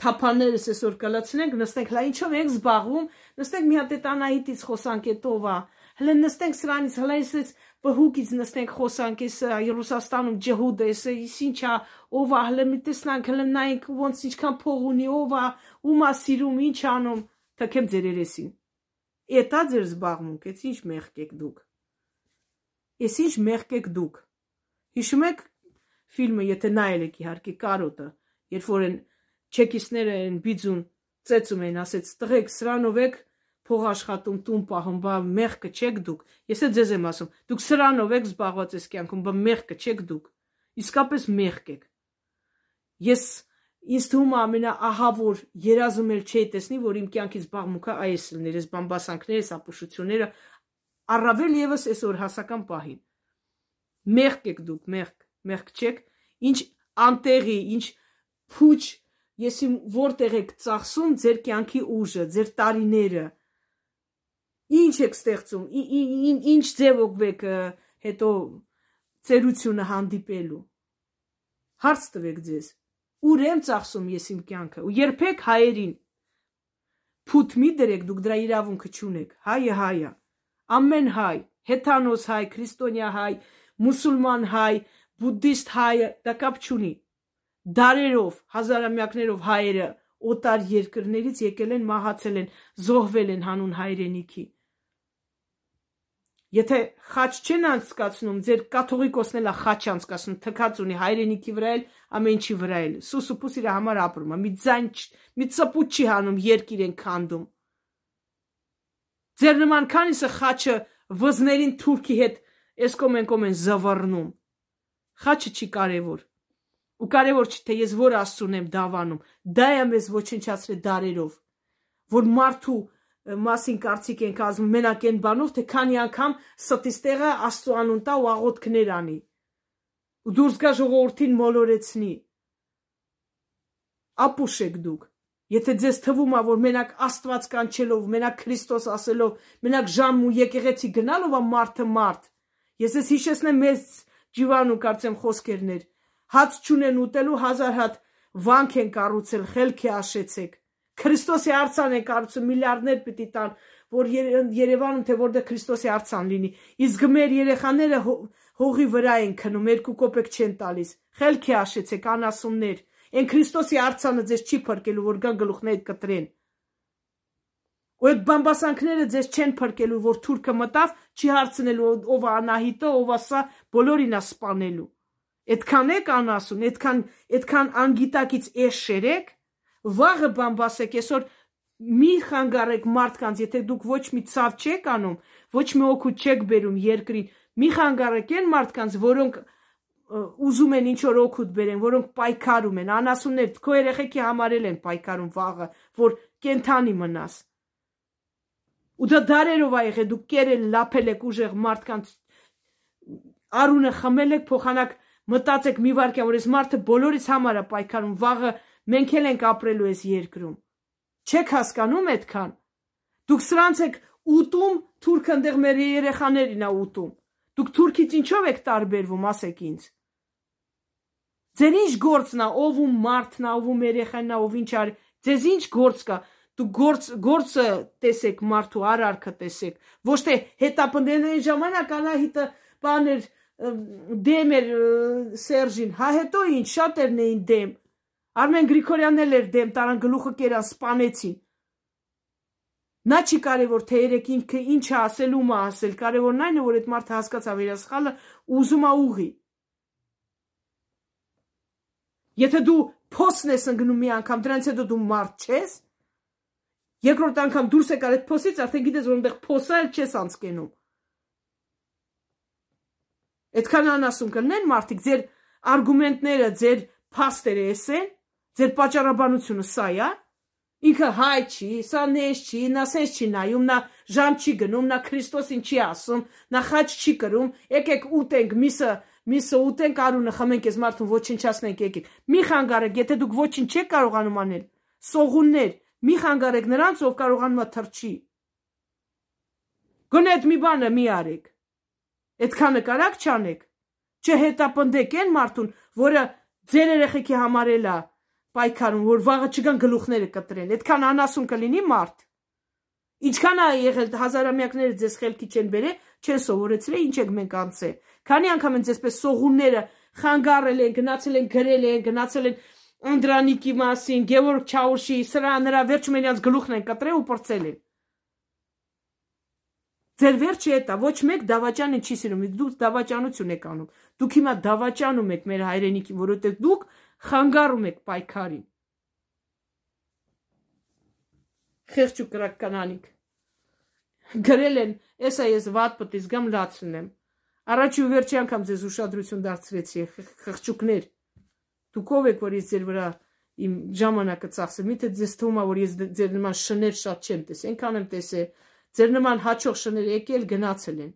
թափաներս այսօր կլացնենք, նստենք, լա ինչով ենք զբաղվում, նստենք մի հատ այդ Անահիտից խոսանք այդ ով է, հələ նստենք սրանից, հələ այսպես բհուկից նստենք խոսանք, այս Ռուսաստանում ջհուդը, այս ինչա, ով է, հələ մի տեսնանք, հələ նայենք ոնց ինչքան փող ունի, ով է, ում է սիրում, ինչ անում, թքեմ ձեր երեսին։ Էտա ձեր զբաղմունք, էս ինչ մեղք եք դուք։ Էս ինչ մեղք եք դուք։ Հիշում եք ֆիլմը, եթե նայել եք իհարկե կարոտը, երբ որ են չեկիստները են բիձուն ծեծում են, ասեց տղեկ սրանով եք փող աշխատում տուն պահում, բա մեղքը չեք դուք։ Ես էլ ձեզ եմ ասում, դուք սրանով եք զբաղված այս կյանքում, բա մեղքը չեք դուք։ Իսկապես մեղք եք։ Ես ինձ թվում ամենաահավոր երազում էլ չի տեսնի, որ իմ կյանքից բաղմուկը այս լիներ, այս բամբասանքները, սապուշությունները, առավել եւս այսօր հասական պահին։ Մեղք եք դուք, մեղք, մեղք չեք, ինչ անտեղի, ինչ փուչ, ես իմ որտեղ եք ծախսում ձեր կյանքի ուժը, ձեր տարիները։ Ինչ եք ստեղծում, ինչ ձևով եք հետո ծերությունը հանդիպելու։ Հարց տվեք ձեզ ուր եմ ծախսում ես իմ կյանքը ու երբեք հայերին փութ մի դրեք դուք դրա իրավունքը չունեք հայը հայա ամեն հայ հեթանոս հայ քրիստոնյա հայ մուսուլման հայ բուդդիստ հայը դա կապ չունի դարերով հազարամյակներով հայերը օտար երկրներից եկել են մահացել են զոհվել են հանուն հայրենիքի Եթե խաչ չեն անցկացնում, ձեր կաթողիկոսն էլ է խաչ անցկացնում, թքած ունի հայրենիքի վրա էլ, ամեն ինչի վրա էլ։ Սուսուփուս իր համար ապրում է, մի ձայն, մի ծպուտ չի հանում, երկիր են քանդում։ Ձեր նման քանիսը խաչը վզներին թուրքի հետ էսկոմ են կոմ են զվռնում։ Խաչը չի կարևոր։ Ու կարևոր չի թե ես որ աստծուն եմ դավանում։ Դա է մեզ ոչնչացրել դարերով, որ մարդու մասին կարծիք ենք ազում մենակ այն բանով, թե քանի անգամ ստից տեղը Աստծո անուն տա ու աղոթքներ անի։ Ու դուրս գա ժողովրդին մոլորեցնի։ Ապուշ եք դուք։ Եթե ձեզ թվում է, որ մենակ Աստված կանչելով, մենակ Քրիստոս ասելով, մենակ ժամ ու եկեղեցի գնալով է մարդը մարդ։ Ես ես հիշեցնեմ մեծ ջիվան ու կարծեմ խոսքերներ։ Հաց չունեն ուտելու հազար հատ վանք են կառուցել, խելքի աշեցեք Քրիստոսի արցան է կարծում միլիարդներ պիտի տան, որ Երևանում թե որտեղ Քրիստոսի արցան լինի։ Իսկ մեր երեխաները հողի վրա են քնում, երկու կոպեկ չեն տալիս։ Խելքի աշեցեք անասուններ։ Այն Քրիստոսի արցանը ձեզ չի փրկելու, որ գան գլուխներդ կտրեն։ Ու այդ բամբասանքները ձեզ չեն փրկելու, որ թուրքը մտավ, չի հարցնելու ով է Անահիտը, ով է սա, բոլորին է սպանելու։ Այդքան եք անասուն, այդքան այդքան անգիտակից էշ շերեք, վաղը բամբասեք այսօր մի խանգարեք մարդկանց, եթե դուք ոչ մի ցավ չեք անում, ոչ մի օգուտ չեք բերում երկրին, մի խանգարեք այն մարդկանց, որոնք ուզում են ինչ որ օգուտ բերեն, որոնք պայքարում են, անասուններ, քո երեխեքի համարել են պայքարում վաղը, որ կենթանի մնաս։ Ու դա դարերով ա եղել, դուք կերել, լափել եք ուժեղ մարդկանց արունը խմել եք, փոխանակ Մտածեք մի վարքյան, որ այս մարդը բոլորից համար է պայքարում, վաղը մենք էլ ենք ապրելու այս երկրում։ Չեք հասկանում այդքան։ Դուք սրանց եք ուտում, թուրքը ընդեղ մեր երեխաներին է ուտում։ Դուք թուրքից ինչով եք տարբերվում, ասեք ինձ։ Ձեր ինչ գործն է, ով ու մարդն է, ով ու երեխան է, ով ինչ արի։ Ձեզ ինչ գործ կա։ Դու գործ գործը տեսեք մարդու արարքը տեսեք։ Ոչ թե հետապնդելու ժամանակ Անահիտը բաներ դեմ էր Սերժին, հա հետո ինչ շատերն էին դեմ։ Արմեն Գրիգորյանն էլ էր դեմ, տարան գլուխը կերան, սպանեցին։ Նա չի կարևոր թե երեք ինքը ինչ է ասել ու մա ասել, կարևորն այն է, որ այդ մարդը հասկացավ իր սխալը, ուզում է ուղի։ Եթե դու փոսն ես ընկնում մի անգամ, դրանից հետո դու մարդ չես, երկրորդ անգամ դուրս եկար այդ փոսից, արդեն գիտես, որ այնտեղ փոսա էլ չես անցկենում։ Այդքան անասուն կլնեն մարդիկ, ձեր արգումենտները, ձեր փաստերը էսեն, ձեր պատճառաբանությունը սա է, Ինքը հայ չի, սա նես չի, նա սես չի նայում, նա ժամ չի գնում, նա Քրիստոսին չի ասում, նա խաչ չի կրում, եկեք ուտենք, միսը, միսը ուտենք, արունը խմենք, ես մարդուն ոչնչացնենք, եկեք։ Մի խանգարեք, եթե դուք ոչինչ չեք կարողանում անել, սողուններ, մի խանգարեք նրանց, ով կարողանում է թրջի։ Գոնե այդ մի բանը մի արեք։ Այդքանը կարակ չանեք։ Չհետապնդեք այն մարդուն, որը ձեր երեխեքի համար էլա պայքարում, որ վաղը չգան գլուխները կտրեն։ Այդքան անասուն կլինի մարդ։ Ինչքան է եղել հազարամյակները ձեզ խելքի չեն բերել, չեն սովորեցրել, ինչ եք մենք անցել։ Քանի անգամ են ձեզպես սողունները խանգարել են, գնացել են գրել են, գնացել են Անդրանիկի մասին, Գևորգ Չաուշի, սրա նրա վերջում իրենց գլուխն են կտրել ու պրծել են։ Ձեր վերջը է դա, ոչ մեկ դավաճանը չի սիրում, դուք դավաճանություն եք անում։ Դուք հիմա դավաճանում եք մեր հայրենիքին, որովհետև դուք խանգարում եք պայքարին։ Խեղճ ու կրականանիկ։ Գրել են, էսա ես վատ պտից գամ լացնեմ։ Առաջի ու վերջի անգամ ձեզ ուշադրություն դարձրեցի, խղճուկներ։ Դուք ով եք, որ ես ձեր վրա իմ ժամանակը ծախսեմ։ Միթե ձեզ թվում է, որ ես ձեր նման շներ շատ չեմ տեսել։ Այնքան եմ տեսել։ Ձեր նման հաճող շներ եկել գնացել են։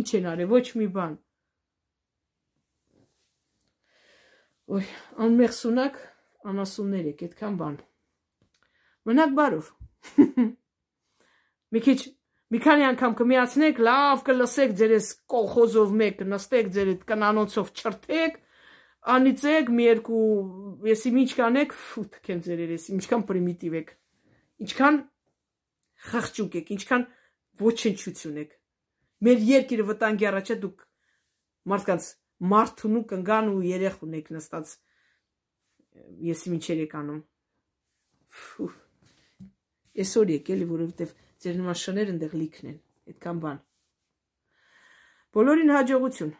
Ինչ են արել, ոչ մի բան։ Ոյ, անմեղ սունակ, անասուններ եք, այդքան բան։ Մնաք բարով։ Մի քիչ մի քանի անգամ կմիացնեք, լավ կլսեք ձեր այս կողոզով մեկ, նստեք ձեր այդ կանանոցով չրթեք, անիծեք մի երկու, եսի ինչ կանեք, ֆու, թքեմ ձեր երես, ինչքան պրիմիտիվ եք։ Ինչքան խղճուկ եք, ինչքան ոչնչություն եք։ Մեր երկիրը վտանգի առաջ է դուք մարդկանց մարդուն ու կնգան ու երեխ ունեք նստած եսի ինչեր եք անում այսօր եկել որովհետև ձեր նման շներ ընդեղ լիքն են այդքան բան բոլորին հաջողություն